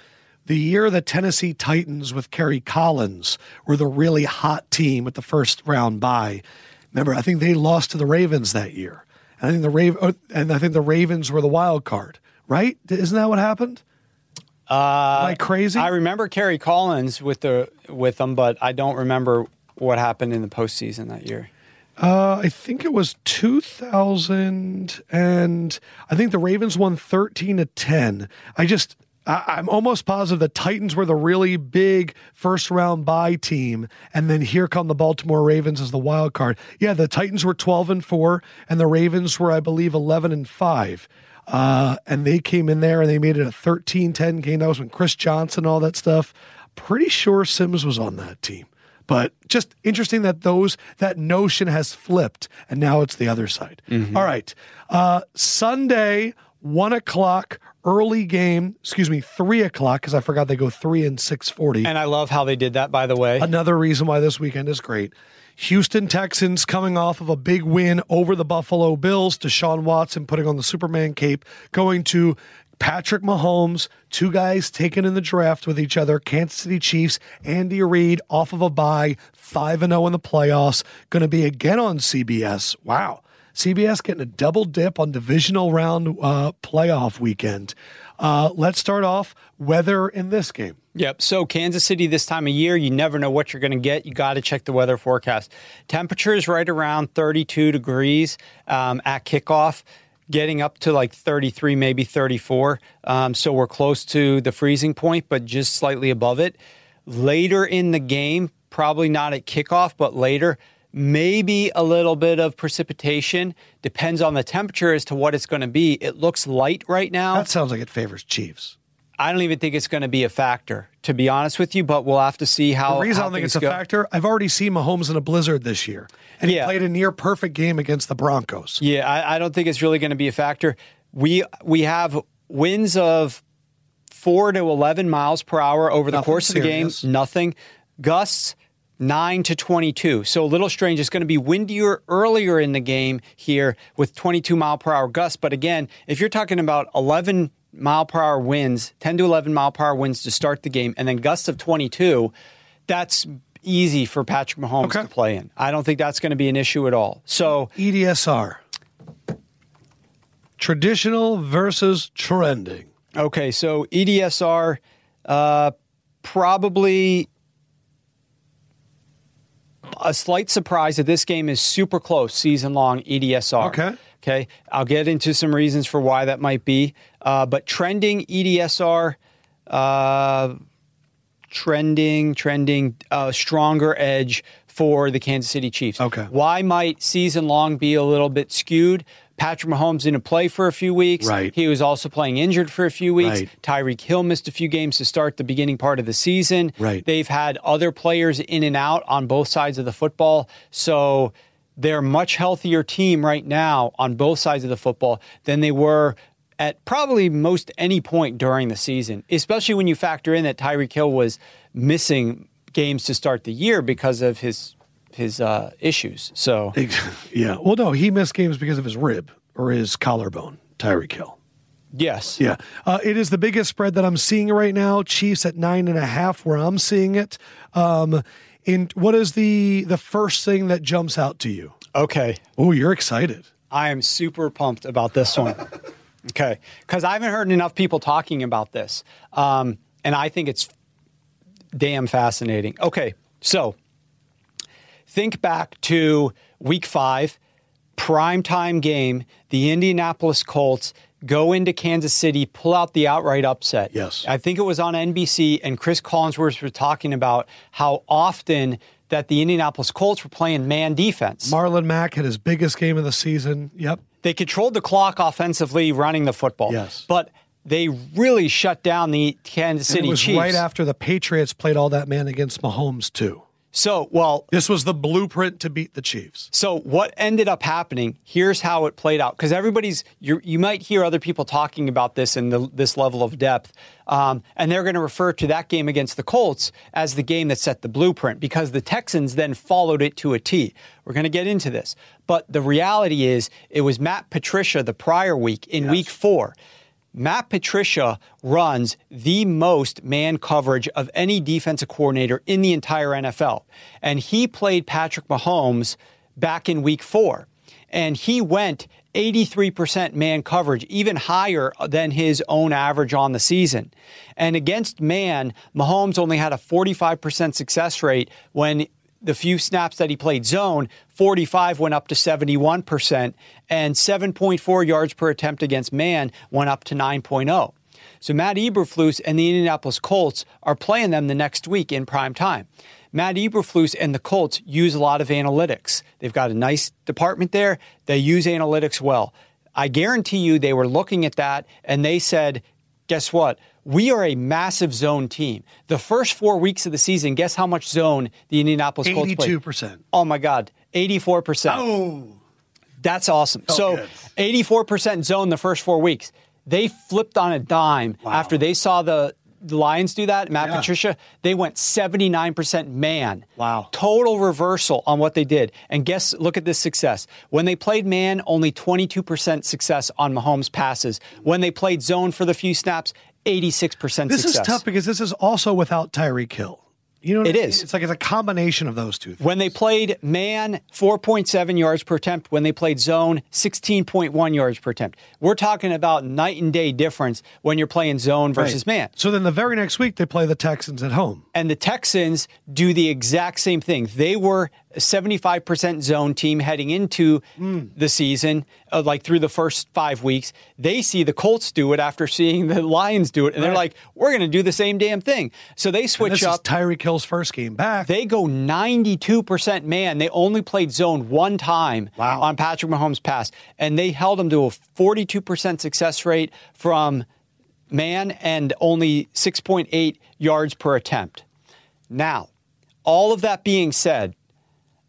The year the Tennessee Titans with Kerry Collins were the really hot team with the first round bye. Remember, I think they lost to the Ravens that year. And I think the oh, and I think the Ravens were the wild card, right? Isn't that what happened? Uh, I crazy? I remember Kerry Collins with the with them, but I don't remember what happened in the postseason that year. Uh, I think it was 2000, and I think the Ravens won 13 to 10. I just, I, I'm almost positive the Titans were the really big first round bye team, and then here come the Baltimore Ravens as the wild card. Yeah, the Titans were 12 and 4, and the Ravens were, I believe, 11 and 5. Uh, and they came in there and they made it a 13 10 game. That was when Chris Johnson, all that stuff. Pretty sure Sims was on that team. But just interesting that those that notion has flipped and now it's the other side. All right. Uh, Sunday, one o'clock, early game, excuse me, three o'clock, because I forgot they go three and six forty. And I love how they did that, by the way. Another reason why this weekend is great. Houston Texans coming off of a big win over the Buffalo Bills. Deshaun Watson putting on the Superman cape, going to Patrick Mahomes, two guys taken in the draft with each other. Kansas City Chiefs, Andy Reid off of a bye, 5 0 in the playoffs. Going to be again on CBS. Wow. CBS getting a double dip on divisional round uh, playoff weekend. Uh, let's start off weather in this game. Yep. So Kansas City this time of year, you never know what you're going to get. You got to check the weather forecast. Temperature is right around 32 degrees um, at kickoff, getting up to like 33, maybe 34. Um, so we're close to the freezing point, but just slightly above it. Later in the game, probably not at kickoff, but later. Maybe a little bit of precipitation. Depends on the temperature as to what it's going to be. It looks light right now. That sounds like it favors Chiefs. I don't even think it's going to be a factor, to be honest with you. But we'll have to see how. The reason I don't think it's a go. factor, I've already seen Mahomes in a blizzard this year, and he played a near perfect game against the Broncos. Yeah, I, I don't think it's really going to be a factor. We we have winds of four to eleven miles per hour over the Nothing course of the game. Nothing. Gusts nine to twenty-two. So a little strange. It's going to be windier earlier in the game here with twenty-two mile per hour gusts. But again, if you're talking about eleven mile per hour winds, ten to eleven mile per hour winds to start the game, and then gusts of twenty-two, that's easy for Patrick Mahomes Okay. to play in. I don't think that's going to be an issue at all. So. EDSR. Traditional versus trending. Okay, so EDSR, uh, probably a slight surprise that this game is super close, season long EDSR. Okay. Okay, I'll get into some reasons for why that might be. Uh, but trending EDSR, uh, trending, trending, uh, stronger edge for the Kansas City Chiefs. Okay. Why might season long be a little bit skewed? Patrick Mahomes didn't play for a few weeks. Right. He was also playing injured for a few weeks. Right. Tyreek Hill missed a few games to start the beginning part of the season. Right. They've had other players in and out on both sides of the football. So they're a much healthier team right now on both sides of the football than they were at probably most any point during the season, especially when you factor in that Tyreek Hill was missing games to start the year because of his his uh, issues. So yeah. Well, no, he missed games because of his rib or his collarbone. Tyreek Hill. yes, Yeah. Uh, it is the biggest spread that I'm seeing right now. Chiefs at nine and a half, where I'm seeing it. Um, in what is the the first thing that jumps out to you? okay. Oh, you're excited. I am super pumped about this one. okay, because I haven't heard enough people talking about this, um, and I think it's damn fascinating. Okay, so think back to week five, prime time game, the Indianapolis Colts go into Kansas City, pull out the outright upset. Yes. I think it was on NBC, and Cris Collinsworth was talking about how often that the Indianapolis Colts were playing man defense. Marlon Mack had his biggest game of the season. Yep. They controlled the clock offensively running the football. Yes. But they really shut down the Kansas City it was Chiefs. right after the Patriots played all that man against Mahomes too. So, well, This was the blueprint to beat the Chiefs. So what ended up happening? Here's how it played out. Because everybody's you you might hear other people talking about this in the, this level of depth, um, and they're going to refer to that game against the Colts as the game that set the blueprint. Because the Texans then followed it to a T. We're going to get into this, but the reality is it was Matt Patricia the prior week in Week Four. Matt Patricia runs the most man coverage of any defensive coordinator in the entire NFL. And he played Patrick Mahomes back in week four. And he went 83% man coverage, even higher than his own average on the season. And against man, Mahomes only had a 45% success rate when the few snaps that he played zone, 45 went up to 71%, and 7.4 yards per attempt against man went up to 9.0. So Matt Eberflus and the Indianapolis Colts are playing them the next week in prime time. Matt Eberflus and the Colts use a lot of analytics. They've got a nice department there. They use analytics well. I guarantee you they were looking at that and they said, guess what? We are a massive zone team. The first four weeks of the season, guess how much zone the Indianapolis Colts played? Eighty-two percent. Oh my God, 84%. Oh, That's awesome. so, good. 84% zone the first four weeks. They flipped on a dime after they saw the, the Lions do that. Matt Yeah. Patricia, they went 79% man. Wow. Total reversal on what they did. And guess, look at this success. When they played man, only 22% success on Mahomes' passes. When they played zone for the few snaps, 86% this success. is tough because this is also without Tyreek Hill. You know, It I mean? is. It's like it's a combination of those two. Things. When they played man, 4.7 yards per attempt. When they played zone, 16.1 yards per attempt. We're talking about night and day difference when you're playing zone versus man. So then the very next week they play the Texans at home. And the Texans do the exact same thing. They were a 75% zone team heading into hmm. the season, uh, like through the first five weeks. They see the Colts do it after seeing the Lions do it, and they're like, we're going to do the same damn thing. So they switch this is up. Tyreek Hill's first game back. They go 92% man. They only played zone one time Wow. on Patrick Mahomes' pass, and they held him to a 42% success rate from man and only 6.8 yards per attempt. Now, all of that being said,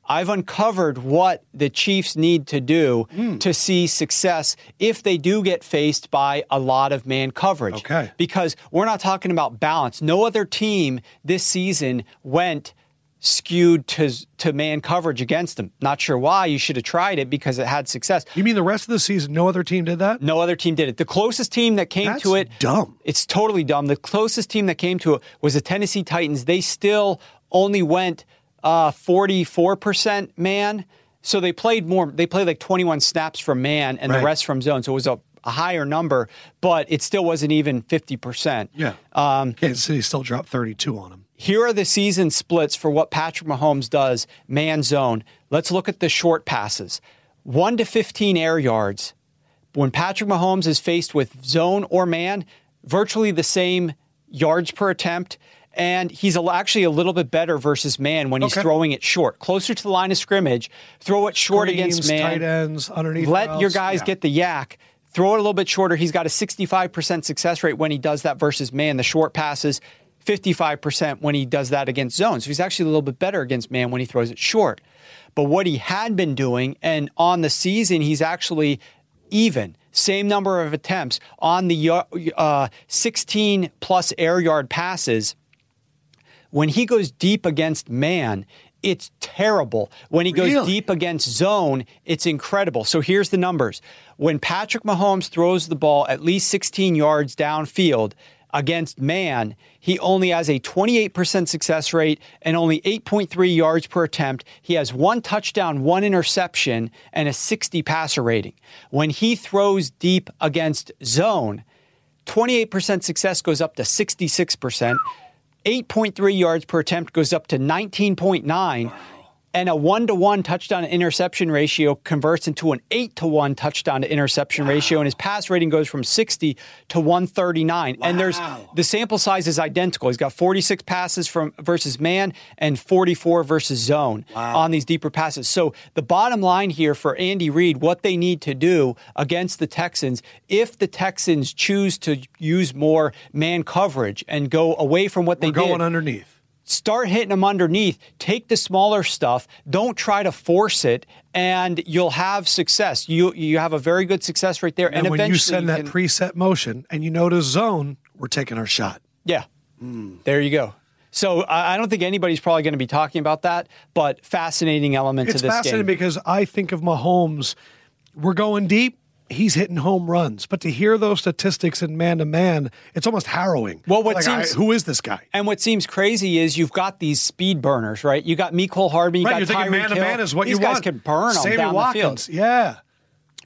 I've uncovered what the Chiefs need to do Hmm. to see success if they do get faced by a lot of man coverage. Okay. Because we're not talking about balance. No other team this season went skewed to to man coverage against them. Not sure why. You should have tried it because it had success. you mean the rest of the season? No other team did that. No other team did it. The closest team that came That's to it dumb. It's totally dumb. The closest team that came to it was the Tennessee Titans. They still only went uh, 44% man. So they played more they played like 21 snaps from man and Right. the rest from zone. So it was a, a higher number, but it still wasn't even 50%. Yeah. Um, Kansas City still dropped 32 on him. here are the season splits for what Patrick Mahomes does man zone. Let's look at the short passes 1 to 15 air yards. When Patrick Mahomes is faced with zone or man, virtually the same yards per attempt. And he's actually a little bit better versus man when he's Okay. throwing it short, closer to the line of scrimmage. Throw it short against man. tight ends, underneath. Let your guys Yeah. get the YAC. Throw it a little bit shorter. He's got a 65% success rate when he does that versus man. The short passes, 55% when he does that against zone. So he's actually a little bit better against man when he throws it short. But what he had been doing, and on the season, he's actually even. Same number of attempts on the uh, 16 plus air yard passes when he goes deep against man, it's terrible. When he goes Really? deep against zone, it's incredible. So here's the numbers. When Patrick Mahomes throws the ball at least 16 yards downfield against man, he only has a 28% success rate and only 8.3 yards per attempt. He has one touchdown, one interception, and a 60 passer rating. When he throws deep against zone, 28% success goes up to 66%. 8.3 yards per attempt goes up to 19.9. and a one to one touchdown to interception ratio converts into an eight to one touchdown to interception wow. ratio, and his pass rating goes from 60 to 139. Wow. And there's the sample size is identical. He's got 46 passes from versus man and 44 versus zone wow. on these deeper passes. So the bottom line here for Andy Reid, what they need to do against the Texans, if the Texans choose to use more man coverage and go away from what We're they going did, underneath start hitting them underneath. Take the smaller stuff. Don't try to force it, and you'll have success. You you have a very good success rate there. And, and when you send that can, pre snap motion and you notice zone, we're taking our shot. Yeah, mm. there you go. So I don't think anybody's probably going to be talking about that, but fascinating element it's to this fascinating because I think of Mahomes. We're going deep he's hitting home runs. But to hear those statistics in man to man, it's almost harrowing. Well, what like, seems I, who is this guy? And what seems crazy is you've got these speed burners, right? You got Mecole Hardman, you right, got you're Tyreek man to man is what These you guys want. can burn Sammy down Watkins, the field. Yeah.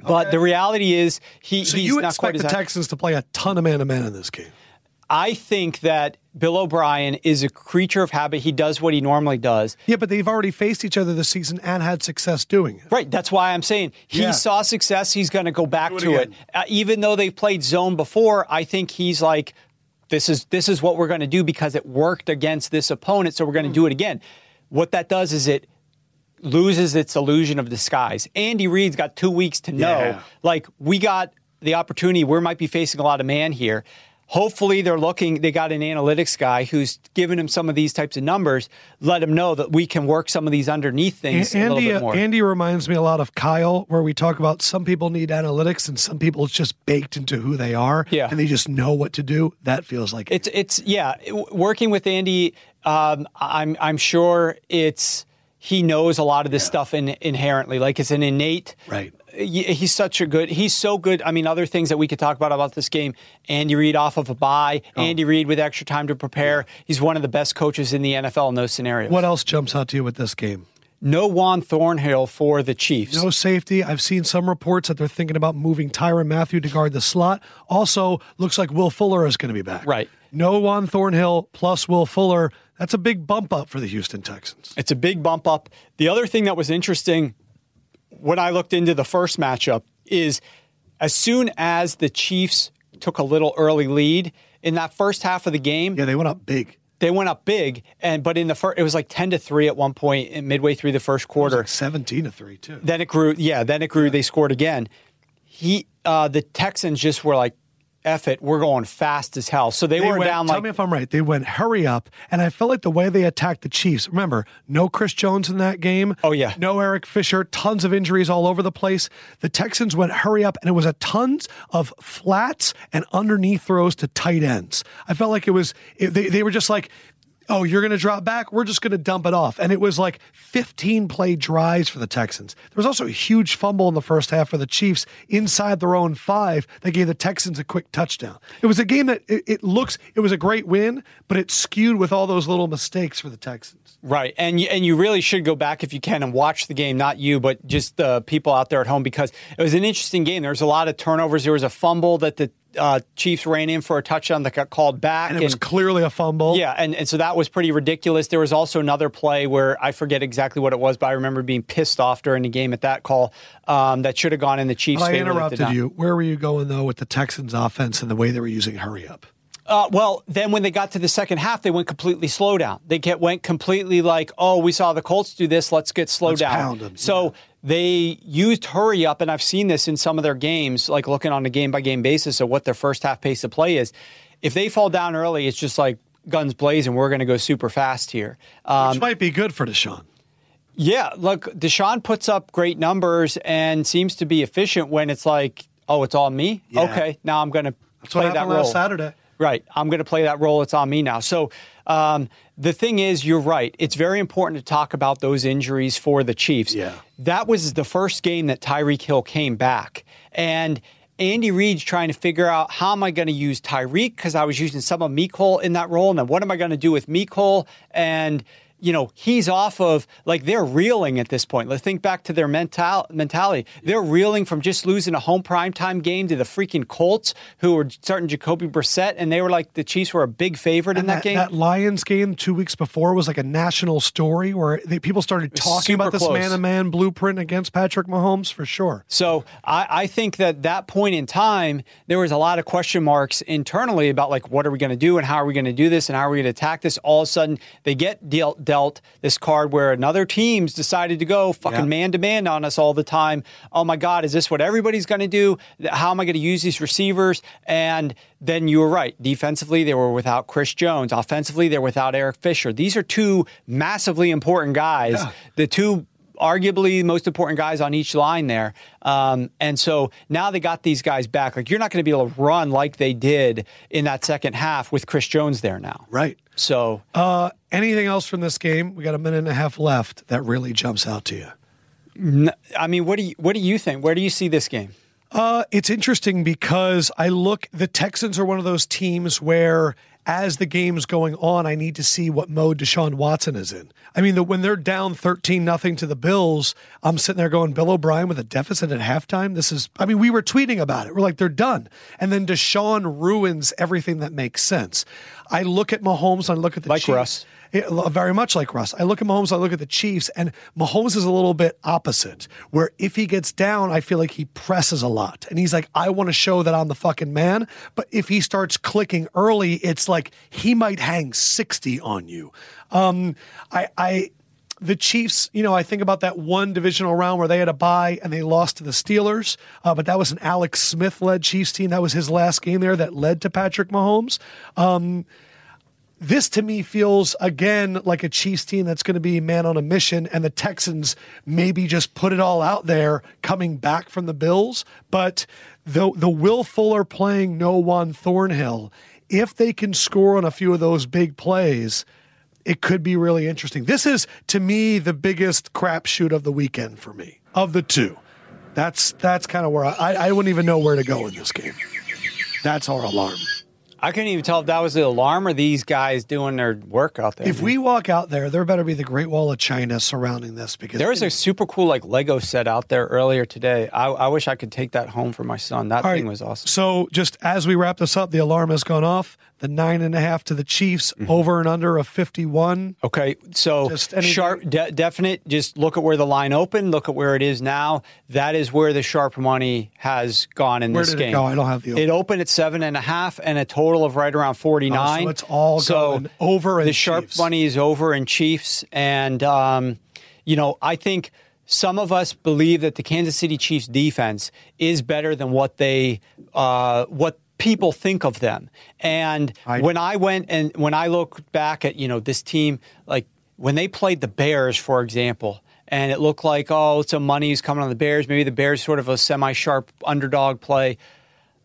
But okay. the reality is, he, so he's you not expect quite the Texans to play a ton of man to man in this game. I think that Bill O'Brien is a creature of habit. He does what he normally does. Yeah, but they've already faced each other this season and had success doing it. Right. That's why I'm saying he yeah. saw success. He's going to go back it to again. it. Uh, even though they've played zone before, I think he's like, this is this is what we're going to do because it worked against this opponent, so we're going to mm. do it again. What that does is it loses its illusion of disguise. Andy Reid's got two weeks to know. Yeah. Like we got the opportunity. We might be facing a lot of man here hopefully they're looking they got an analytics guy who's giving him some of these types of numbers let him know that we can work some of these underneath things andy, uh, andy reminds me a lot of kyle where we talk about some people need analytics and some people it's just baked into who they are yeah. and they just know what to do that feels like it's it's yeah working with andy um, i'm i'm sure it's he knows a lot of this yeah. stuff in, inherently like it's an innate right he's such a good he's so good i mean other things that we could talk about about this game andy reid off of a bye oh. andy reid with extra time to prepare he's one of the best coaches in the nfl in those scenarios what else jumps out to you with this game no Juan Thornhill for the Chiefs. No safety. I've seen some reports that they're thinking about moving Tyrann Mathieu to guard the slot. Also, looks like Will Fuller is going to be back. Right. No Juan Thornhill plus Will Fuller. That's a big bump up for the Houston Texans. It's a big bump up. The other thing that was interesting when I looked into the first matchup is as soon as the Chiefs took a little early lead in that first half of the game. Yeah, they went up big. They went up big, and but in the first, it was like ten to three at one point, midway through the first quarter. Like Seventeen to three too. Then it grew. Yeah, then it grew. Yeah. They scored again. He, uh, the Texans just were like, F it, we're going fast as hell. So they, they were went, down tell like. Tell me if I'm right. They went hurry up, and I felt like the way they attacked the Chiefs. Remember, no Chris Jones in that game. Oh yeah, no Eric Fisher. Tons of injuries all over the place. The Texans went hurry up, and it was a tons of flats and underneath throws to tight ends. I felt like it was. It, they, they were just like oh, you're going to drop back? We're just going to dump it off. And it was like 15 play drives for the Texans. There was also a huge fumble in the first half for the Chiefs inside their own five that gave the Texans a quick touchdown. It was a game that it, it looks, it was a great win, but it skewed with all those little mistakes for the Texans. Right. And and you really should go back if you can and watch the game, not you, but just the people out there at home, because it was an interesting game. There was a lot of turnovers. There was a fumble that the uh, Chiefs ran in for a touchdown that got called back. And it was clearly a fumble. Yeah, and, and so that was pretty ridiculous. There was also another play where I forget exactly what it was, but I remember being pissed off during the game at that call um, that should have gone in the Chiefs' I interrupted you. Where were you going, though, with the Texans' offense and the way they were using hurry up? Uh, well, then when they got to the second half, they went completely slow down. They get, went completely like, oh, we saw the Colts do this. Let's get slow let's down. Them, so. They used hurry up, and I've seen this in some of their games, like looking on a game by game basis of what their first half pace of play is. If they fall down early, it's just like guns blazing. We're going to go super fast here, um, which might be good for Deshaun. Yeah, look, Deshaun puts up great numbers and seems to be efficient when it's like, oh, it's all me. Yeah. Okay, now I'm going to play that role. last Saturday. Right. I'm going to play that role. It's on me now. So um, the thing is, you're right. It's very important to talk about those injuries for the Chiefs. Yeah. That was the first game that Tyreek Hill came back. And Andy Reid's trying to figure out how am I going to use Tyreek because I was using some of Mecole in that role. And then what am I going to do with Mecole? And you know, he's off of like they're reeling at this point. Let's think back to their mental mentality. They're reeling from just losing a home primetime game to the freaking Colts, who were starting Jacoby Brissett, and they were like the Chiefs were a big favorite in that, that, game. That Lions game two weeks before was like a national story where they, people started talking about this man to man blueprint against Patrick Mahomes for sure. So I, I think that that point in time, there was a lot of question marks internally about like what are we going to do and how are we going to do this and how are we going to attack this. All of a sudden, they get dealt dealt this card where another team's decided to go fucking man to man on us all the time. Oh my God, is this what everybody's going to do? How am I going to use these receivers? And then you were right. Defensively, they were without Chris Jones. Offensively, they're without Eric Fisher. These are two massively important guys. Yeah. The two arguably most important guys on each line there. Um, and so now they got these guys back. Like you're not going to be able to run like they did in that second half with Chris Jones there now. Right. So, uh, anything else from this game? We got a minute and a half left that really jumps out to you. I mean, what do you what do you think? Where do you see this game? Uh, it's interesting because I look. The Texans are one of those teams where as the game's going on, I need to see what mode Deshaun Watson is in. I mean, the, when they're down 13 nothing to the Bills, I'm sitting there going, Bill O'Brien with a deficit at halftime. This is, I mean, we were tweeting about it. We're like, they're done. And then Deshaun ruins everything that makes sense. I look at Mahomes, I look at the like Chiefs. Russ. Very much like Russ. I look at Mahomes, I look at the Chiefs, and Mahomes is a little bit opposite, where if he gets down, I feel like he presses a lot. And he's like, I want to show that I'm the fucking man. But if he starts clicking early, it's like he might hang 60 on you. Um, I, I, the Chiefs, you know, I think about that one divisional round where they had a bye and they lost to the Steelers, uh, but that was an Alex Smith led Chiefs team. That was his last game there that led to Patrick Mahomes. Um, this to me feels again like a Chiefs team that's going to be man on a mission, and the Texans maybe just put it all out there coming back from the Bills. But the the Will Fuller playing no Juan Thornhill, if they can score on a few of those big plays, it could be really interesting. This is to me the biggest crapshoot of the weekend for me of the two. That's that's kind of where I, I wouldn't even know where to go in this game. That's our alarm. I couldn't even tell if that was the alarm or these guys doing their work out there. If we walk out there, there better be the Great Wall of China surrounding this because there was a super cool like Lego set out there earlier today. I, I wish I could take that home for my son. That All thing right. was awesome. So just as we wrap this up, the alarm has gone off the nine and a half to the Chiefs, mm-hmm. over and under of 51. Okay, so sharp, de- definite. Just look at where the line opened. Look at where it is now. That is where the sharp money has gone in where this did game. It go? I don't have the. Open. It opened at seven and a half, and a total of right around 49. Oh, so it's all so going over. the sharp Chiefs. money is over in Chiefs, and um, you know I think some of us believe that the Kansas City Chiefs defense is better than what they uh, what people think of them. And I, when I went and when I look back at, you know, this team, like when they played the Bears, for example, and it looked like, oh, some money is coming on the Bears. Maybe the Bears sort of a semi sharp underdog play.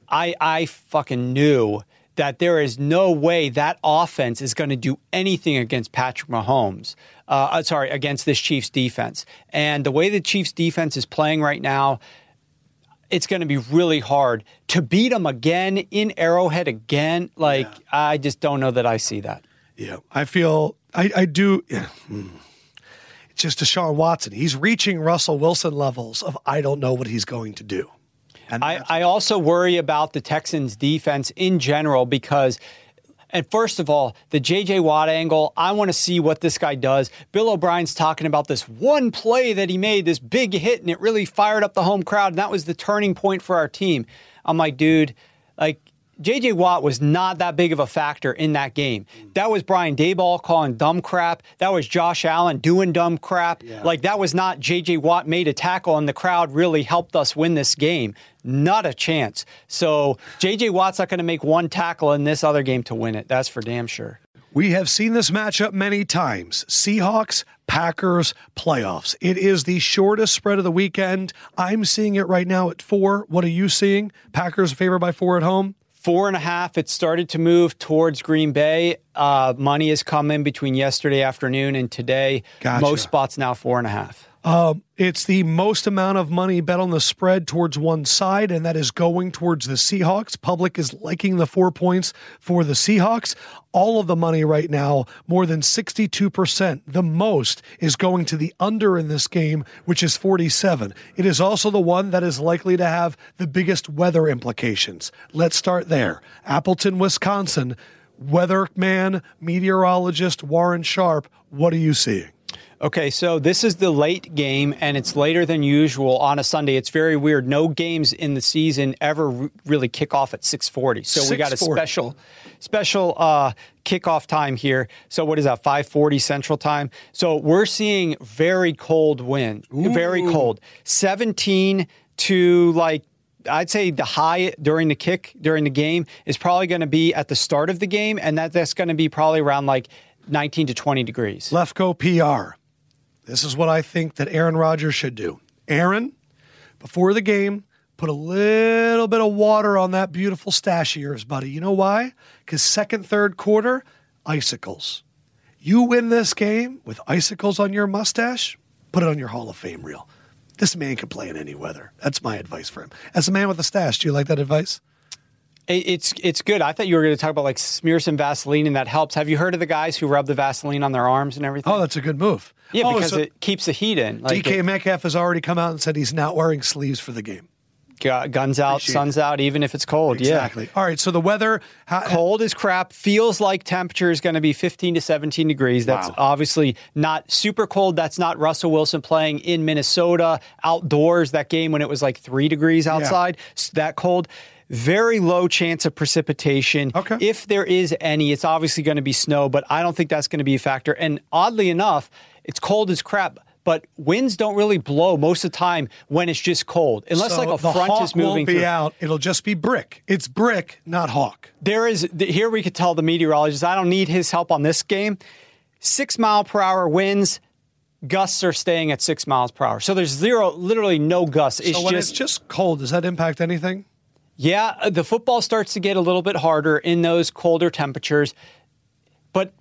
I, I fucking knew that there is no way that offense is going to do anything against Patrick Mahomes. Uh, uh, sorry, against this Chiefs defense. And the way the Chiefs defense is playing right now, it's going to be really hard to beat them again in Arrowhead again. Like yeah. I just don't know that I see that. Yeah, I feel I, I do. Yeah. Hmm. It's just Deshaun Watson. He's reaching Russell Wilson levels of I don't know what he's going to do. I, I also worry about the Texans defense in general because and first of all, the JJ Watt angle, I want to see what this guy does. Bill O'Brien's talking about this one play that he made, this big hit, and it really fired up the home crowd. And that was the turning point for our team. I'm like, dude, like, JJ Watt was not that big of a factor in that game. That was Brian Daboll calling dumb crap. That was Josh Allen doing dumb crap. Yeah. Like that was not JJ Watt made a tackle and the crowd really helped us win this game. Not a chance. So JJ Watt's not going to make one tackle in this other game to win it. That's for damn sure. We have seen this matchup many times. Seahawks, Packers, playoffs. It is the shortest spread of the weekend. I'm seeing it right now at four. What are you seeing? Packers favored by four at home? Four and a half. It started to move towards Green Bay. Uh, money has come in between yesterday afternoon and today. Gotcha. Most spots now four and a half. Um, it's the most amount of money bet on the spread towards one side, and that is going towards the Seahawks. Public is liking the four points for the Seahawks. All of the money right now, more than 62%, the most, is going to the under in this game, which is 47. It is also the one that is likely to have the biggest weather implications. Let's start there. Appleton, Wisconsin, weatherman, meteorologist Warren Sharp, what are you seeing? Okay, so this is the late game, and it's later than usual on a Sunday. It's very weird. No games in the season ever r- really kick off at 6:40. So we got a special, special uh, kickoff time here. So what is that? 5:40 Central Time. So we're seeing very cold wind, very cold. 17 to like I'd say the high during the kick during the game is probably going to be at the start of the game, and that that's going to be probably around like 19 to 20 degrees. Lefkoe PR. This is what I think that Aaron Rodgers should do. Aaron, before the game, put a little bit of water on that beautiful stash of yours, buddy. You know why? Because second, third quarter, icicles. You win this game with icicles on your mustache, put it on your Hall of Fame reel. This man can play in any weather. That's my advice for him. As a man with a stash, do you like that advice? It- It's it's good. I thought you were going to talk about like smear some Vaseline and that helps. Have you heard of the guys who rub the Vaseline on their arms and everything? Oh, that's a good move. yeah, Oh, because so it keeps the heat in. Like DK it- Metcalf has already come out and said he's not wearing sleeves for the game. guns out, Appreciate sun's out, even if it's cold. Yeah. Exactly. All right. So the weather. How, cold is crap. Feels like temperature is going to be 15 to 17 degrees. That's Wow. obviously not super cold. That's not Russell Wilson playing in Minnesota outdoors. That game when it was like three degrees outside. S- That cold. Very low chance of precipitation. Okay. If there is any, it's obviously going to be snow, but I don't think that's going to be a factor. And oddly enough, it's cold as crap. But winds don't really blow most of the time when it's just cold, unless so like a front is moving won't be through. out. It'll just be brick. It's brick, not hawk. There is here we could tell the meteorologist I don't need his help on this game. Six mile per hour winds, gusts are staying at six miles per hour. So there's zero, literally no gusts. It's so when just it's just cold, does that impact anything? Yeah, the football starts to get a little bit harder in those colder temperatures. But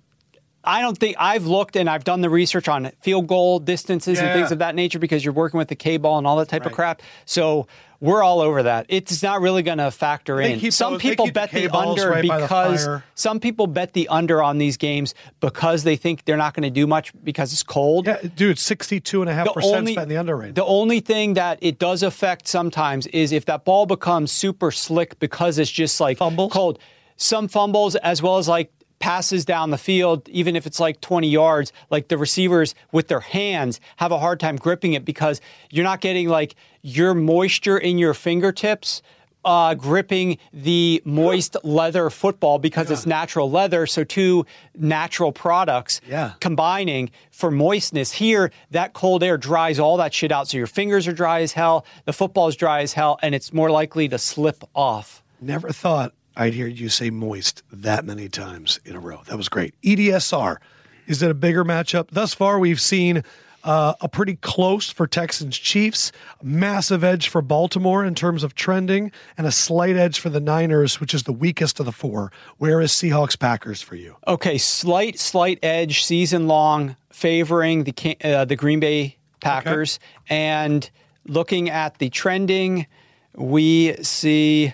I don't think I've looked and I've done the research on field goal distances and things of that nature because you're working with the K ball and all that type of crap. So we're all over that. It's not really going to factor They in. Some those- people keep the bet the, under right by the because some people bet the under on these games because they think they're not going to do much because it's cold. Yeah, dude, 62.5% spent the under range. The only thing that it does affect sometimes is if that ball becomes super slick because it's just like Fumbles? cold. Some fumbles as well as like passes down the field, even if it's like 20 yards, like the receivers with their hands have a hard time gripping it because you're not getting like your moisture in your fingertips. Uh, gripping the moist leather football because it's natural leather. So, two natural products Yeah. combining for moistness. Here, that cold air dries all that shit out. So your fingers are dry as hell, the football is dry as hell, and it's more likely to slip off. Never thought I'd hear you say moist that many times in a row. That was great. EDSR, is it a bigger matchup? Thus far, we've seen uh, a pretty close for Texans Chiefs, massive edge for Baltimore in terms of trending, and a slight edge for the Niners, which is the weakest of the four. Where is Seahawks Packers for you? Okay, slight, slight edge season long favoring the uh, the Green Bay Packers, and looking at the trending, we see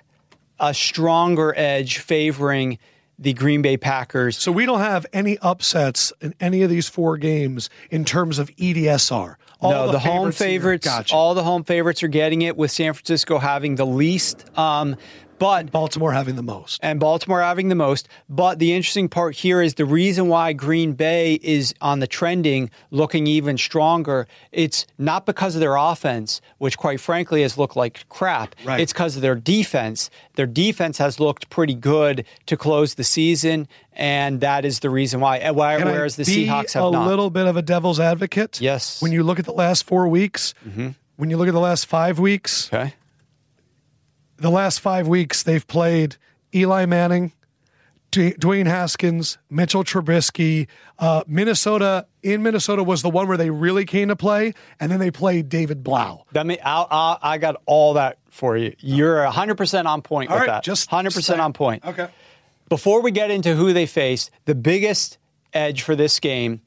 a stronger edge favoring the Green Bay Packers. So we don't have any upsets in any of these four games in terms of EDSR. All no, the, home favorites favorites, Gotcha. all the home favorites are getting it, with San Francisco having the least. Um, but Baltimore having the most. and Baltimore having the most. But the interesting part here is the reason why Green Bay is on the trending looking even stronger. It's not because of their offense, which quite frankly has looked like crap. Right. It's because of their defense. Their defense has looked pretty good to close the season, and that is the reason why. why- Whereas the Seahawks have a not. little bit of a devil's advocate. Yes. Mm-hmm. When you look at the last four weeks, when you look at the last five weeks, okay. The last five weeks they've played Eli Manning, D- Dwayne Haskins, Mitchell Trubisky. Uh, Minnesota in Minnesota was the one where they really came to play, and then they played David Blough. Mean, I'll, I'll, I got all that for you. You're 100% on point All with right, that. just 100% on point. Okay. Before we get into who they face, the biggest edge for this game,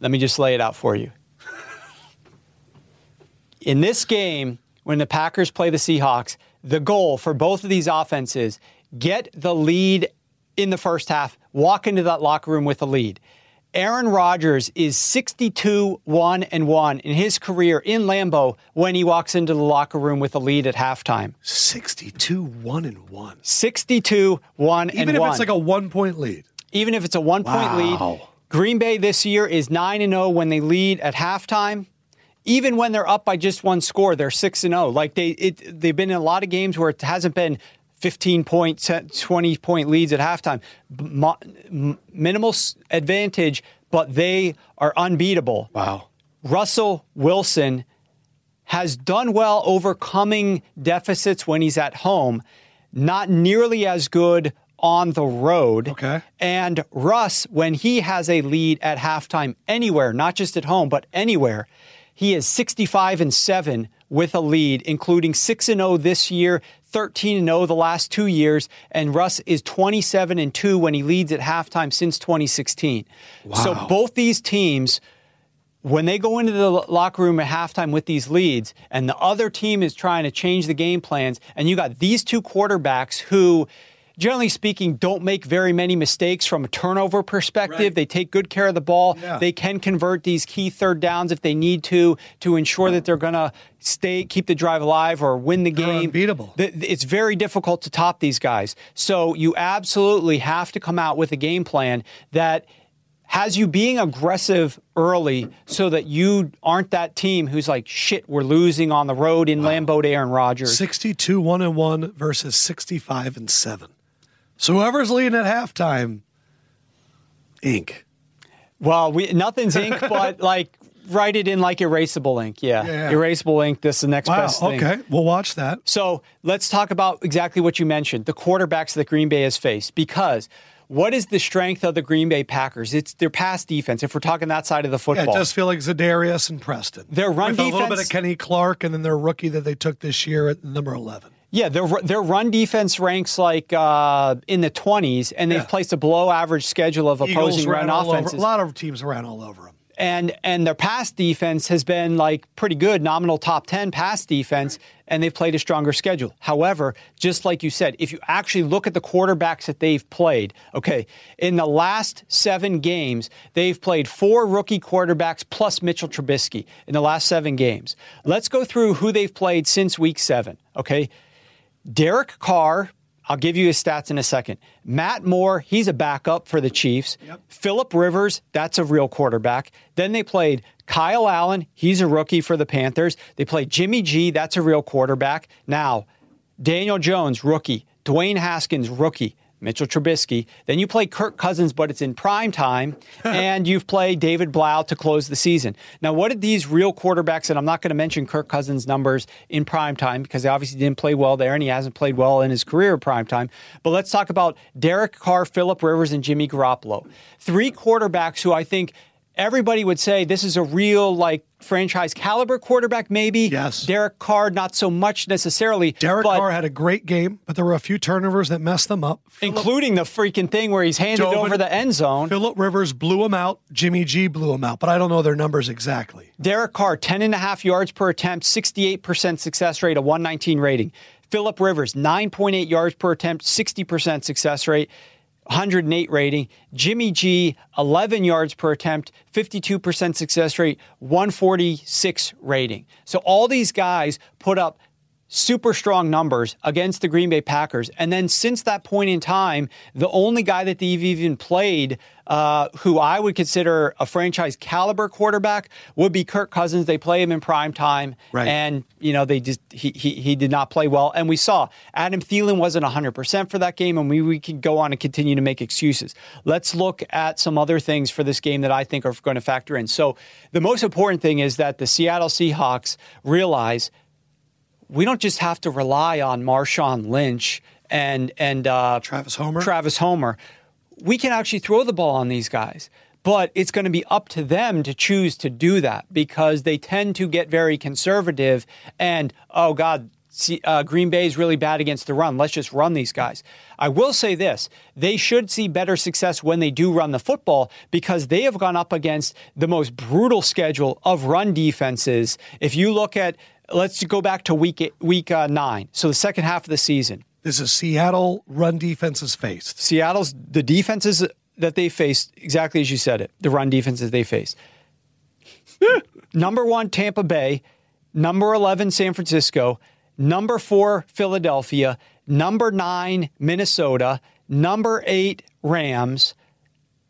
let me just lay it out for you. In this game, when the Packers play the Seahawks, the goal for both of these offenses get the lead in the first half, walk into that locker room with a lead. Aaron Rodgers is 62 1 and 1 in his career in Lambeau when he walks into the locker room with a lead at halftime. 62 1 and 1. 62 1 Even if 1. it's like a one point lead. Even if it's a one point Wow. lead. Green Bay this year is 9 and 0 when they lead at halftime. Even when they're up by just one score, they're 6 and 0. Like they it, they've been in a lot of games where it hasn't been 15 point, 20 point leads at halftime. M- minimal advantage, but they are unbeatable. Wow. Russell Wilson has done well overcoming deficits when he's at home, not nearly as good on the road. Okay. And Russ, when he has a lead at halftime anywhere, not just at home, but anywhere, he is 65 and 7 with a lead, including 6 and 0 this year, 13 and 0 the last 2 years, and Russ is 27 and 2 when he leads at halftime since 2016. So both these teams when they go into the locker room at halftime with these leads and the other team is trying to change the game plans and you got these two quarterbacks who generally speaking don't make very many mistakes from a turnover perspective Right. they take good care of the ball Yeah. they can convert these key third downs if they need to to ensure that they're going to stay keep the drive alive or win the They're game unbeatable. It's very difficult to top these guys so you absolutely have to come out with a game plan that has you being aggressive early so that you aren't that team who's like, shit, we're losing on the road in Lambeau to Aaron Rodgers. 62 1 and 1 versus 65 and 7. So whoever's leading at halftime, ink. Well, we, nothing's ink, but like write it in like erasable ink. Yeah. Yeah. Erasable ink. This is the next Wow. best thing. Okay. We'll watch that. So let's talk about exactly what you mentioned the quarterbacks that Green Bay has faced. Because what is the strength of the Green Bay Packers? It's their pass defense, if we're talking that side of the Yeah, football. it does feel like Za'Darius and Preston. Their run With a little bit of Kenny Clark and then their rookie that they took this year at number 11. Yeah, their their run defense ranks like uh, in the twenties, and they've Yeah. placed a below average schedule of Eagles opposing run all over. offenses. A lot of teams ran all over them. and and their pass defense has been like pretty good, nominal top ten pass defense, and they've played a stronger schedule. However, just like you said, if you actually look at the quarterbacks that they've played, okay, in the last seven games, they've played four rookie quarterbacks plus Mitchell Trubisky in the last seven games. Let's go through who they've played since week seven. Okay. Derek Carr, I'll give you his stats in a second. Matt Moore, he's a backup for the Chiefs. Yep. Philip Rivers, that's a real quarterback. Then they played Kyle Allen, he's a rookie for the Panthers. They played Jimmy G, that's a real quarterback. Now, Daniel Jones, rookie. Dwayne Haskins, rookie. Mitchell Trubisky. Then you play Kirk Cousins, but it's in prime time, and you've played David Blough to close the season. Now, what did these real quarterbacks, and I'm not going to mention Kirk Cousins' numbers in prime time because he obviously didn't play well there, and he hasn't played well in his career prime time. But let's talk about Derek Carr, Philip Rivers, and Jimmy Garoppolo. Three quarterbacks who I think everybody would say this is a real like franchise caliber quarterback, maybe. Yes. Derek Carr, not so much necessarily. Derek but Carr had a great game, but there were a few turnovers that messed them up. including the freaking thing where he's handed Dove over the end zone. Philip Rivers blew him out. Jimmy G blew him out, but I don't know their numbers exactly. Derek Carr, 10 and a half yards per attempt, 68% success rate, a 119 rating. Philip Rivers, 9.8 yards per attempt, 60% success rate, 108 rating. Jimmy G, 11 yards per attempt, 52% success rate, 146 rating. So all these guys put up super strong numbers against the Green Bay Packers. And then since that point in time, the only guy that they've even played uh, who I would consider a franchise caliber quarterback would be Kirk Cousins. They play him in prime time. Right. And, you know, they just, he, he, he did not play well. And we saw Adam Thielen wasn't 100% for that game. And we, we can go on and continue to make excuses. Let's look at some other things for this game that I think are going to factor in. So the most important thing is that the Seattle Seahawks realize we don't just have to rely on Marshawn Lynch and and uh, Travis Homer? Travis Homer. We can actually throw the ball on these guys, but it's going to be up to them to choose to do that because they tend to get very conservative and oh god, uh, Green Bay is really bad against the run. Let's just run these guys. I will say this they should see better success when they do run the football because they have gone up against the most brutal schedule of run defenses. If you look at, let's go back to week, week uh, nine, so the second half of the season. This is Seattle run defenses faced. Seattle's, the defenses that they faced, exactly as you said it, the run defenses they faced. Number one, Tampa Bay. Number 11, San Francisco number four, Philadelphia, number nine, Minnesota, number eight, Rams.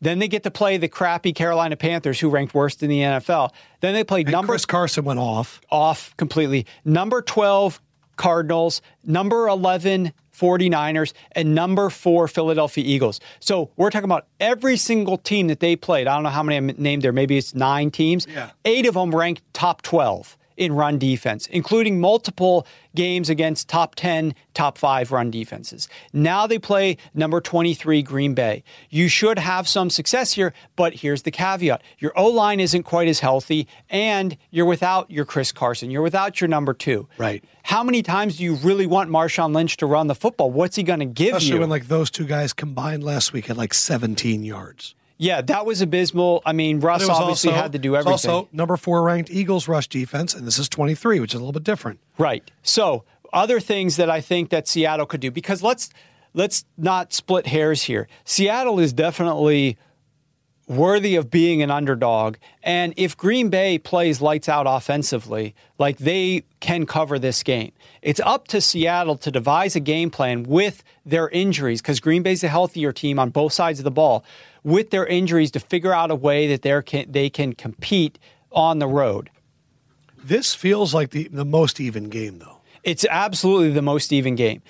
Then they get to play the crappy Carolina Panthers, who ranked worst in the NFL. Then they played and number Chris Carson went off. Off completely. Number 12, Cardinals, number 11, 49ers, and number four, Philadelphia Eagles. So we're talking about every single team that they played. I don't know how many I named there. Maybe it's nine teams. Yeah. Eight of them ranked top 12 in run defense, including multiple games against top 10, top 5 run defenses. Now they play number 23 Green Bay. You should have some success here, but here's the caveat. Your O-line isn't quite as healthy and you're without your Chris Carson. You're without your number 2. Right. How many times do you really want Marshawn Lynch to run the football? What's he going to give Especially you? when like those two guys combined last week at like 17 yards. Yeah, that was abysmal. I mean, Russ obviously also, had to do everything. Also, number four ranked Eagles rush defense, and this is 23, which is a little bit different. Right. So, other things that I think that Seattle could do because let's let's not split hairs here. Seattle is definitely worthy of being an underdog. And if Green Bay plays lights out offensively, like they can cover this game. It's up to Seattle to devise a game plan with their injuries because Green Bay's a healthier team on both sides of the ball with their injuries to figure out a way that they can, they can compete on the road. This feels like the, the most even game, though. It's absolutely the most even game.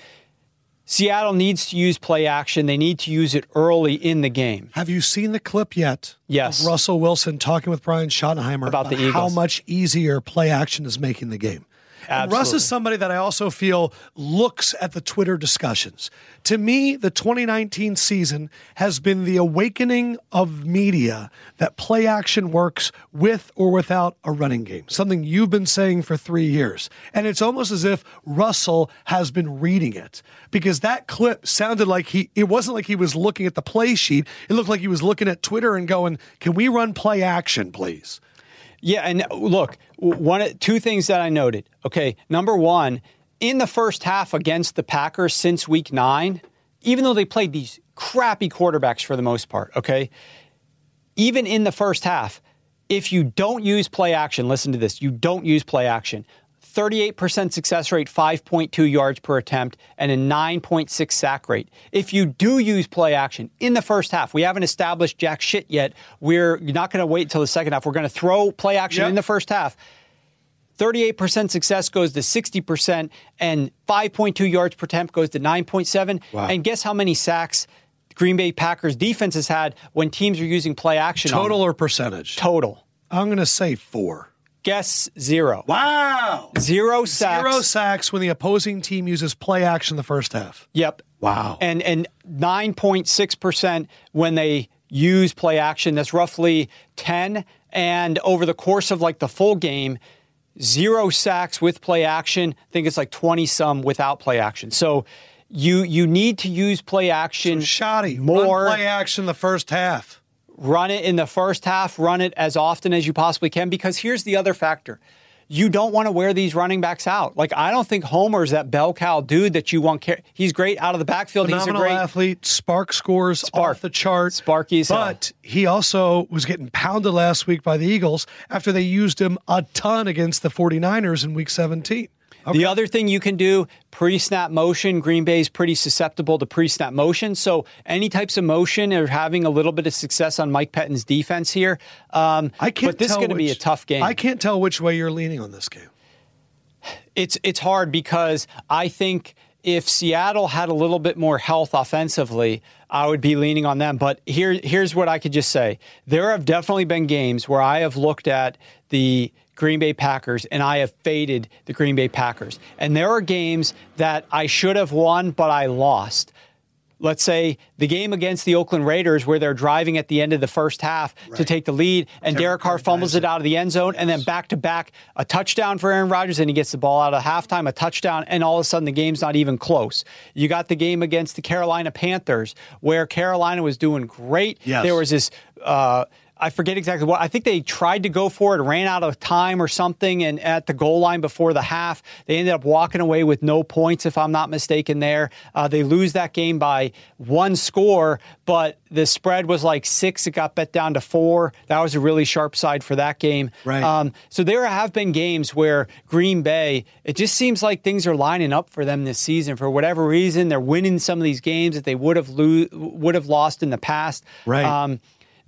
Seattle needs to use play action. They need to use it early in the game. Have you seen the clip yet? Yes. Russell Wilson talking with Brian Schottenheimer about, about the Eagles. how much easier play action is making the game. Russ is somebody that I also feel looks at the Twitter discussions. To me, the 2019 season has been the awakening of media that play action works with or without a running game, something you've been saying for three years. And it's almost as if Russell has been reading it because that clip sounded like he, it wasn't like he was looking at the play sheet. It looked like he was looking at Twitter and going, Can we run play action, please? Yeah, and look, one two things that I noted. Okay, number one, in the first half against the Packers since Week Nine, even though they played these crappy quarterbacks for the most part, okay, even in the first half, if you don't use play action, listen to this, you don't use play action. 38% success rate, 5.2 yards per attempt, and a 9.6 sack rate. If you do use play action in the first half, we haven't established jack shit yet. We're not going to wait until the second half. We're going to throw play action yep. in the first half. 38% success goes to 60%, and 5.2 yards per attempt goes to 9.7. Wow. And guess how many sacks Green Bay Packers defense has had when teams are using play action? Total or percentage? Total. I'm going to say four. Guess zero. Wow. Zero sacks. Zero sacks when the opposing team uses play action the first half. Yep. Wow. And and 9.6% when they use play action. That's roughly 10. And over the course of like the full game, zero sacks with play action. I think it's like 20 some without play action. So you you need to use play action so shoddy. more Run play action the first half run it in the first half, run it as often as you possibly can. Because here's the other factor. You don't want to wear these running backs out. Like I don't think Homer's that bell cow dude that you want. Car- He's great out of the backfield. Phenomenal He's a great athlete. SPARQ scores SPARQ. off the chart. Sparky's but he also was getting pounded last week by the Eagles after they used him a ton against the 49ers in Week 17. Okay. The other thing you can do pre snap motion, Green Bay is pretty susceptible to pre snap motion. So, any types of motion are having a little bit of success on Mike Pettine's defense here. Um, I can't but this is going to be a tough game. I can't tell which way you're leaning on this game. It's, it's hard because I think if Seattle had a little bit more health offensively, I would be leaning on them. But here, here's what I could just say there have definitely been games where I have looked at the Green Bay Packers, and I have faded the Green Bay Packers. And there are games that I should have won, but I lost. let's say the game against the Oakland Raiders where they're driving at the end of the first half right. to take the lead and Derek, Derek Carr fumbles it out of the end zone yes. and then back to back a touchdown for Aaron Rodgers and he gets the ball out of halftime, a touchdown, and all of a sudden the game's not even close. You got the game against the Carolina Panthers where Carolina was doing great. Yes. There was this uh, I forget exactly what. I think they tried to go for it, ran out of time or something, and at the goal line before the half, they ended up walking away with no points, if I'm not mistaken. There, uh, they lose that game by one score, but the spread was like six. It got bet down to four. That was a really sharp side for that game. Right. Um, so there have been games where Green Bay, it just seems like things are lining up for them this season. For whatever reason, they're winning some of these games that they would have lo- would have lost in the past. Right. Um,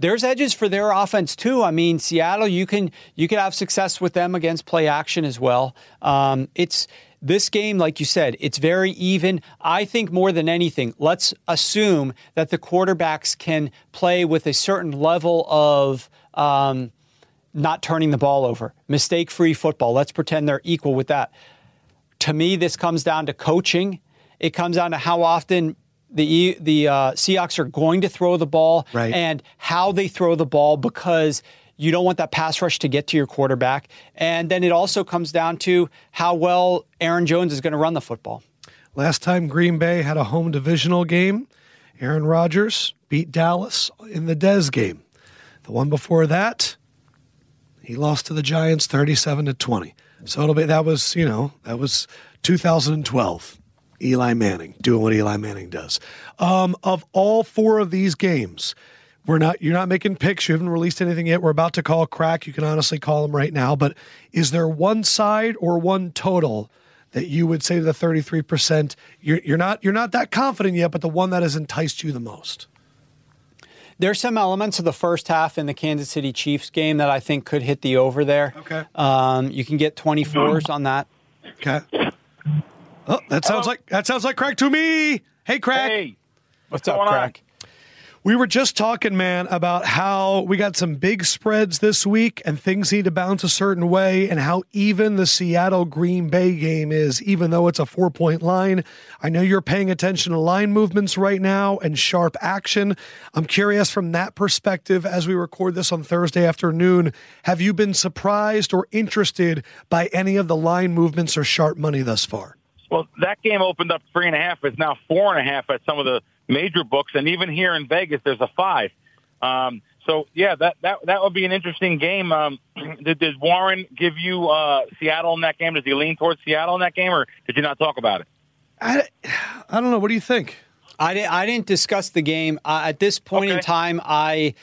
there's edges for their offense too. I mean, Seattle, you can you can have success with them against play action as well. Um, it's this game, like you said, it's very even. I think more than anything, let's assume that the quarterbacks can play with a certain level of. Um, not turning the ball over, mistake free football. Let's pretend they're equal with that. To me, this comes down to coaching. It comes down to how often the the uh, Seahawks are going to throw the ball right. and how they throw the ball because you don't want that pass rush to get to your quarterback. And then it also comes down to how well Aaron Jones is going to run the football. Last time Green Bay had a home divisional game, Aaron Rodgers beat Dallas in the Dez game. The one before that, he lost to the Giants 37 to 20. So it'll be that was, you know, that was 2012. Eli Manning doing what Eli Manning does. Um, of all four of these games, we're not you're not making picks. You haven't released anything yet. We're about to call crack. You can honestly call them right now. But is there one side or one total that you would say to the 33 percent? You're, you're not you're not that confident yet, but the one that has enticed you the most. There's some elements of the first half in the Kansas City Chiefs game that I think could hit the over there. Okay. Um, you can get 24s on that. Okay. Oh, that sounds Hello? like that sounds like crack to me. Hey, crack. Hey, what's, what's up, crack? On? We were just talking, man, about how we got some big spreads this week and things need to bounce a certain way, and how even the Seattle Green Bay game is, even though it's a four point line. I know you're paying attention to line movements right now and sharp action. I'm curious from that perspective as we record this on Thursday afternoon. Have you been surprised or interested by any of the line movements or sharp money thus far? Well, that game opened up three and a half. It's now four and a half at some of the major books, and even here in Vegas, there's a five. Um, so yeah, that that that would be an interesting game. Um, did, did Warren give you uh, Seattle in that game? Does he lean towards Seattle in that game, or did you not talk about it? I, I don't know. What do you think? I didn't. I didn't discuss the game uh, at this point okay. in time. I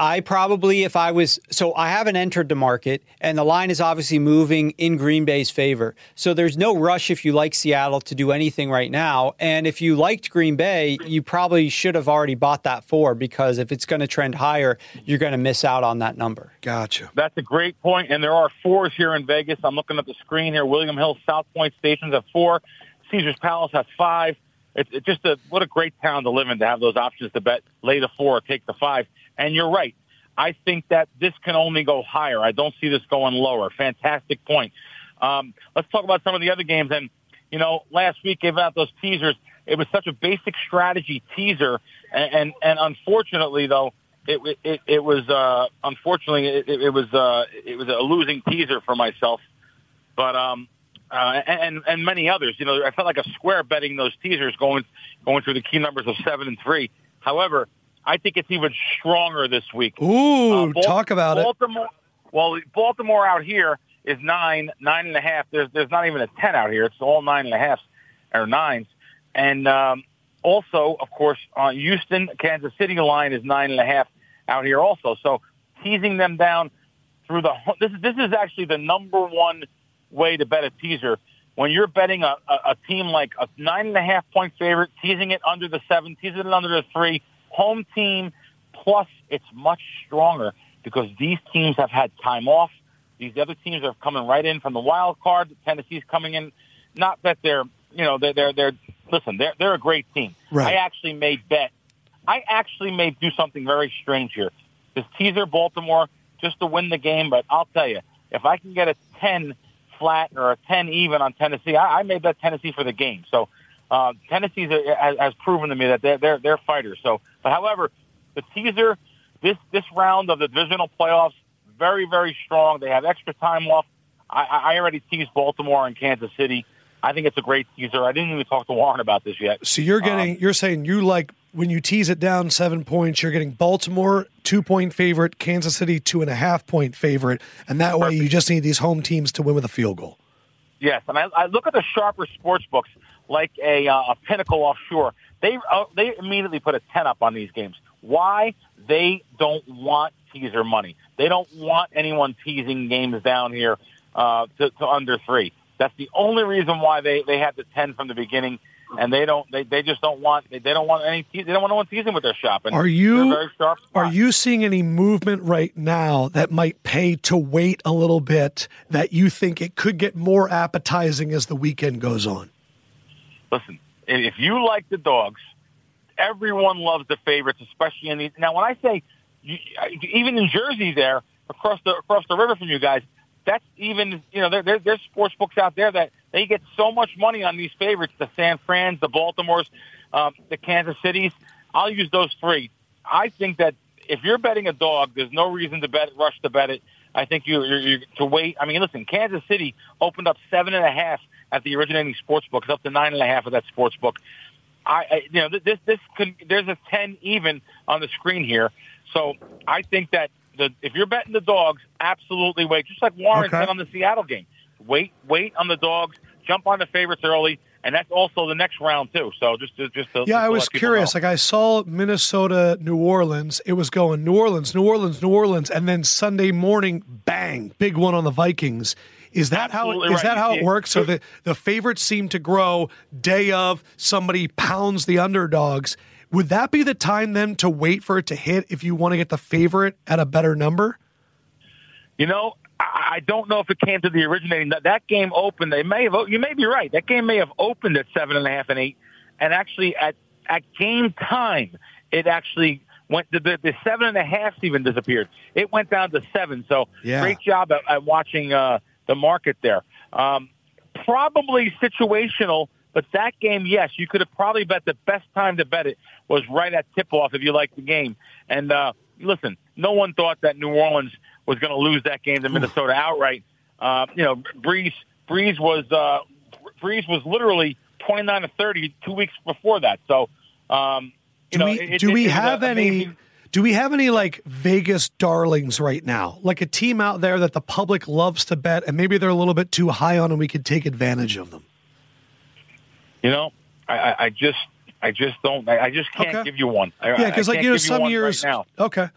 I probably, if I was, so I haven't entered the market, and the line is obviously moving in Green Bay's favor. So there's no rush if you like Seattle to do anything right now. And if you liked Green Bay, you probably should have already bought that four because if it's going to trend higher, you're going to miss out on that number. Gotcha. That's a great point. And there are fours here in Vegas. I'm looking at the screen here. William Hill, South Point Stations at four. Caesar's Palace has five. It's, it's just a what a great town to live in to have those options to bet lay the four, take the five. And you're right. I think that this can only go higher. I don't see this going lower. Fantastic point. Um, let's talk about some of the other games. And, you know, last week gave out those teasers. It was such a basic strategy teaser. And, and, and unfortunately, though, it, it, it was, uh, unfortunately, it, it was, uh, it was a losing teaser for myself. But, um, uh, and and many others. You know, I felt like a square betting those teasers going going through the key numbers of seven and three. However, I think it's even stronger this week. Ooh, uh, talk about Baltimore, it. Well, Baltimore out here is nine, nine and a half. There's there's not even a ten out here. It's all nine and a half or nines. And um, also, of course, uh, Houston, Kansas City line is nine and a half out here also. So teasing them down through the this is this is actually the number one way to bet a teaser when you're betting a, a, a team like a nine and a half point favorite, teasing it under the seven, teasing it under the three, home team. Plus, it's much stronger because these teams have had time off. These other teams are coming right in from the wild card. Tennessee's coming in. Not that they're, you know, they're, they're, they're listen, they're, they're a great team. Right. I actually made bet. I actually may do something very strange here. This teaser Baltimore just to win the game, but I'll tell you, if I can get a 10 flat or a 10 even on Tennessee, I, I may bet Tennessee for the game. So Uh, Tennessee has, has proven to me that they're, they're they're fighters. So, but however, the teaser this this round of the divisional playoffs very very strong. They have extra time off. I, I already teased Baltimore and Kansas City. I think it's a great teaser. I didn't even talk to Warren about this yet. So you're getting, um, you're saying you like when you tease it down seven points, you're getting Baltimore two point favorite, Kansas City two and a half point favorite, and that way you just need these home teams to win with a field goal. Yes, and I, I look at the sharper sports books like a, uh, a Pinnacle Offshore. They uh, they immediately put a ten up on these games. Why? They don't want teaser money. They don't want anyone teasing games down here uh, to, to under three. That's the only reason why they they had the ten from the beginning, and they don't they, they just don't want they, they don't want any they don't want anyone teasing with their shopping. Are you are you seeing any movement right now that might pay to wait a little bit that you think it could get more appetizing as the weekend goes on? Listen, if you like the dogs, everyone loves the favorites, especially in these. Now, when I say you, even in Jersey, there across the across the river from you guys, that's even you know there, there, there's sports books out there that they get so much money on these favorites: the San Frans, the Baltimores, um, the Kansas Cities. I'll use those three. I think that if you're betting a dog, there's no reason to bet rush to bet it. I think you you you to wait. I mean, listen, Kansas City opened up seven and a half at the originating sports book. It's up to nine and a half of that sports book. I, I you know this this could, there's a ten even on the screen here. So I think that the, if you're betting the dogs, absolutely wait. Just like Warren okay. said on the Seattle game, wait, wait on the dogs, jump on the favorites early, and that's also the next round too. So just, just, just to, yeah, just I was curious. Like I saw Minnesota, New Orleans. It was going New Orleans, New Orleans, New Orleans, and then Sunday morning, bang, big one on the Vikings. Is that Absolutely how right. that how it works? So the the favorites seem to grow day of somebody pounds the underdogs would that be the time then to wait for it to hit if you want to get the favorite at a better number? You know, I don't know if it came to the originating. That, that game opened. They may have. You may be right. That game may have opened at seven and a half and eight, and actually at at game time, it actually went. The, the, the seven and a half even disappeared. It went down to seven. So yeah. great job at, at watching uh, the market there. Um, probably situational but that game, yes, you could have probably bet the best time to bet it was right at tip off if you liked the game. And uh, listen, no one thought that New Orleans was going to lose that game to Minnesota outright. Uh, you know, Brees Brees was uh, Brees was literally twenty nine to thirty two weeks before that. So, um, you do know, we, it, do it, we have any? Amazing... Do we have any like Vegas darlings right now? Like a team out there that the public loves to bet and maybe they're a little bit too high on and we could take advantage of them? You know, I, I just, I just don't, I just can't okay. give you one. I, yeah, because like you know, some years. Right okay.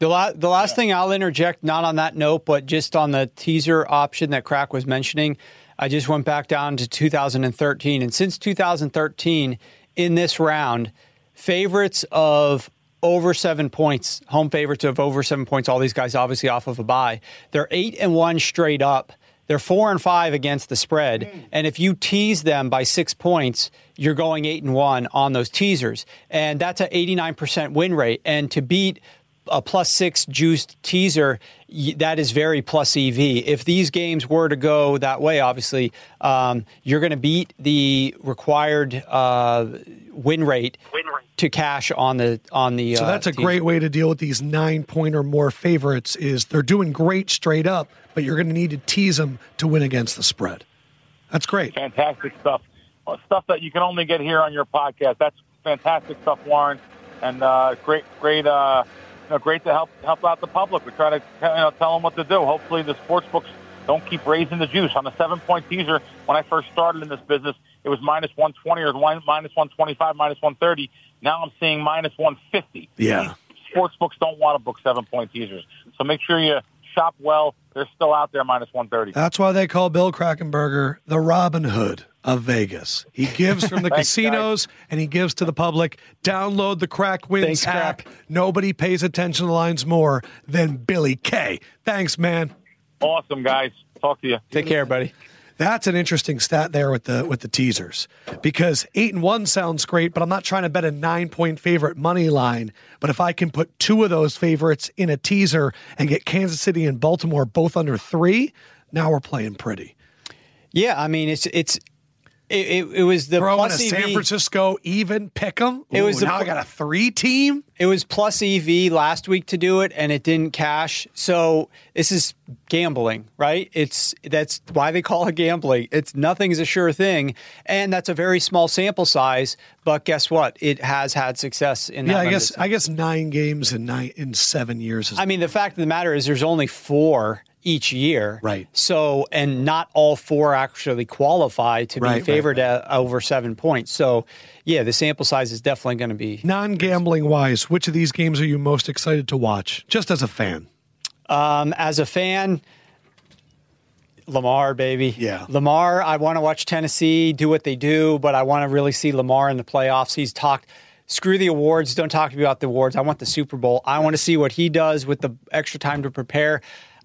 The, la- the last yeah. thing I'll interject, not on that note, but just on the teaser option that Crack was mentioning, I just went back down to 2013. And since 2013, in this round, favorites of over seven points, home favorites of over seven points, all these guys obviously off of a bye, they're eight and one straight up. They're four and five against the spread. Mm. And if you tease them by six points, you're going eight and one on those teasers. And that's an 89% win rate. And to beat a plus six juiced teaser, that is very plus EV. If these games were to go that way, obviously, um, you're going to beat the required uh, win rate. Win rate to cash on the on the. So that's uh, a teaser. great way to deal with these nine point or more favorites. Is they're doing great straight up, but you're going to need to tease them to win against the spread. That's great. Fantastic stuff. Stuff that you can only get here on your podcast. That's fantastic stuff, Warren, and uh, great, great, uh, you know, great to help help out the public. We try to you know, tell them what to do. Hopefully, the sports books don't keep raising the juice. On a seven point teaser, when I first started in this business, it was minus 120 or minus 125, minus 130. Now I'm seeing minus 150. Yeah. Sports books don't want to book seven point teasers. So make sure you shop well. They're still out there minus 130. That's why they call Bill Krackomberger the Robin Hood of Vegas. He gives from the casinos guys. and he gives to the public. Download the Crack Wins Thanks, app. Crack. Nobody pays attention to lines more than Billy K. Thanks, man. Awesome, guys. Talk to you. Take care, buddy. That's an interesting stat there with the with the teasers because eight and one sounds great, but I'm not trying to bet a nine point favorite money line. But if I can put two of those favorites in a teaser and get Kansas City and Baltimore both under three, now we're playing pretty. Yeah, I mean it's it's It, it, it was the plus a EV. San Francisco even pick 'em. It was the now I pl- got a three team. It was plus EV last week to do it, and it didn't cash. So this is gambling, right? It's that's why they call it gambling. It's nothing's a sure thing, and that's a very small sample size. But guess what? It has had success in that. Yeah, I guess. I guess nine games in nine in seven years. Is I mean, the fact of the matter is, there's only four each year, Right. So, and not all four actually qualify to be Right, right, favored at over seven points. So, yeah, the sample size is definitely going to be. non-gambling wise, which of these games are you most excited to watch? Just as a fan. Um, as a fan, Lamar, baby. Yeah. Lamar, I want to watch Tennessee do what they do, but I want to really see Lamar in the playoffs. He's talked, screw the awards. Don't talk to me about the awards. I want the Super Bowl. I want to see what he does with the extra time to prepare.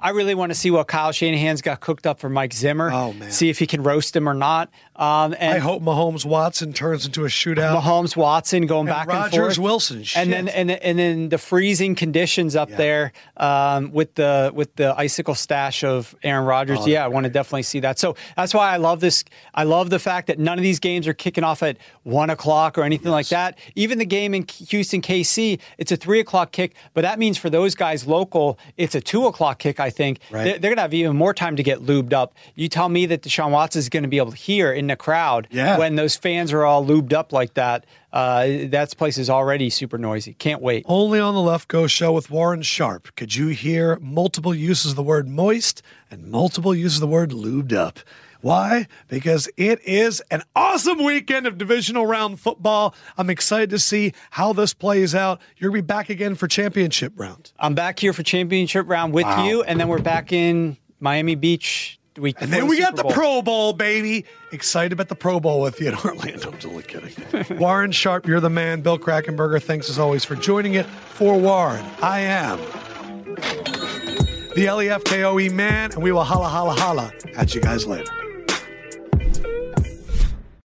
I really want to see what Kyle Shanahan's got cooked up for Mike Zimmer. Oh, man. See if he can roast him or not. Um, and I hope Mahomes Watson turns into a shootout. Mahomes Watson going And back and Rodgers forth. Wilson, and then and and then the freezing conditions up Yeah. there um, with the with the icicle stash of Aaron Rodgers. Oh, yeah, I want to definitely see that. So that's why I love this. I love the fact that none of these games are kicking off at one o'clock or anything like that. Even the game in Houston KC, it's a three o'clock kick, but that means for those guys local, it's a two o'clock kick. I think Right. they're, they're going to have even more time to get lubed up. You tell me that Deshaun Watson is going to be able to hear in the crowd Yeah. when those fans are all lubed up like that. Uh, that place is already super noisy. Can't wait. Only on the Lefkoe show with Warren Sharp could you hear multiple uses of the word moist and multiple uses of the word lubed up. Why? Because it is an awesome weekend of divisional round football. I'm excited to see how this plays out. To be back again for championship round. I'm back here for championship round with Wow. you, and then we're back in Miami Beach the week. And then we got Super the Bowl. Pro Bowl, baby. Excited about the Pro Bowl with you in Orlando. I'm totally kidding. Warren Sharp, you're the man. Bill Krackomberger, thanks as always for joining it. For Warren, I am the LEFKOE man, and we will holla, holla, holla at you guys later.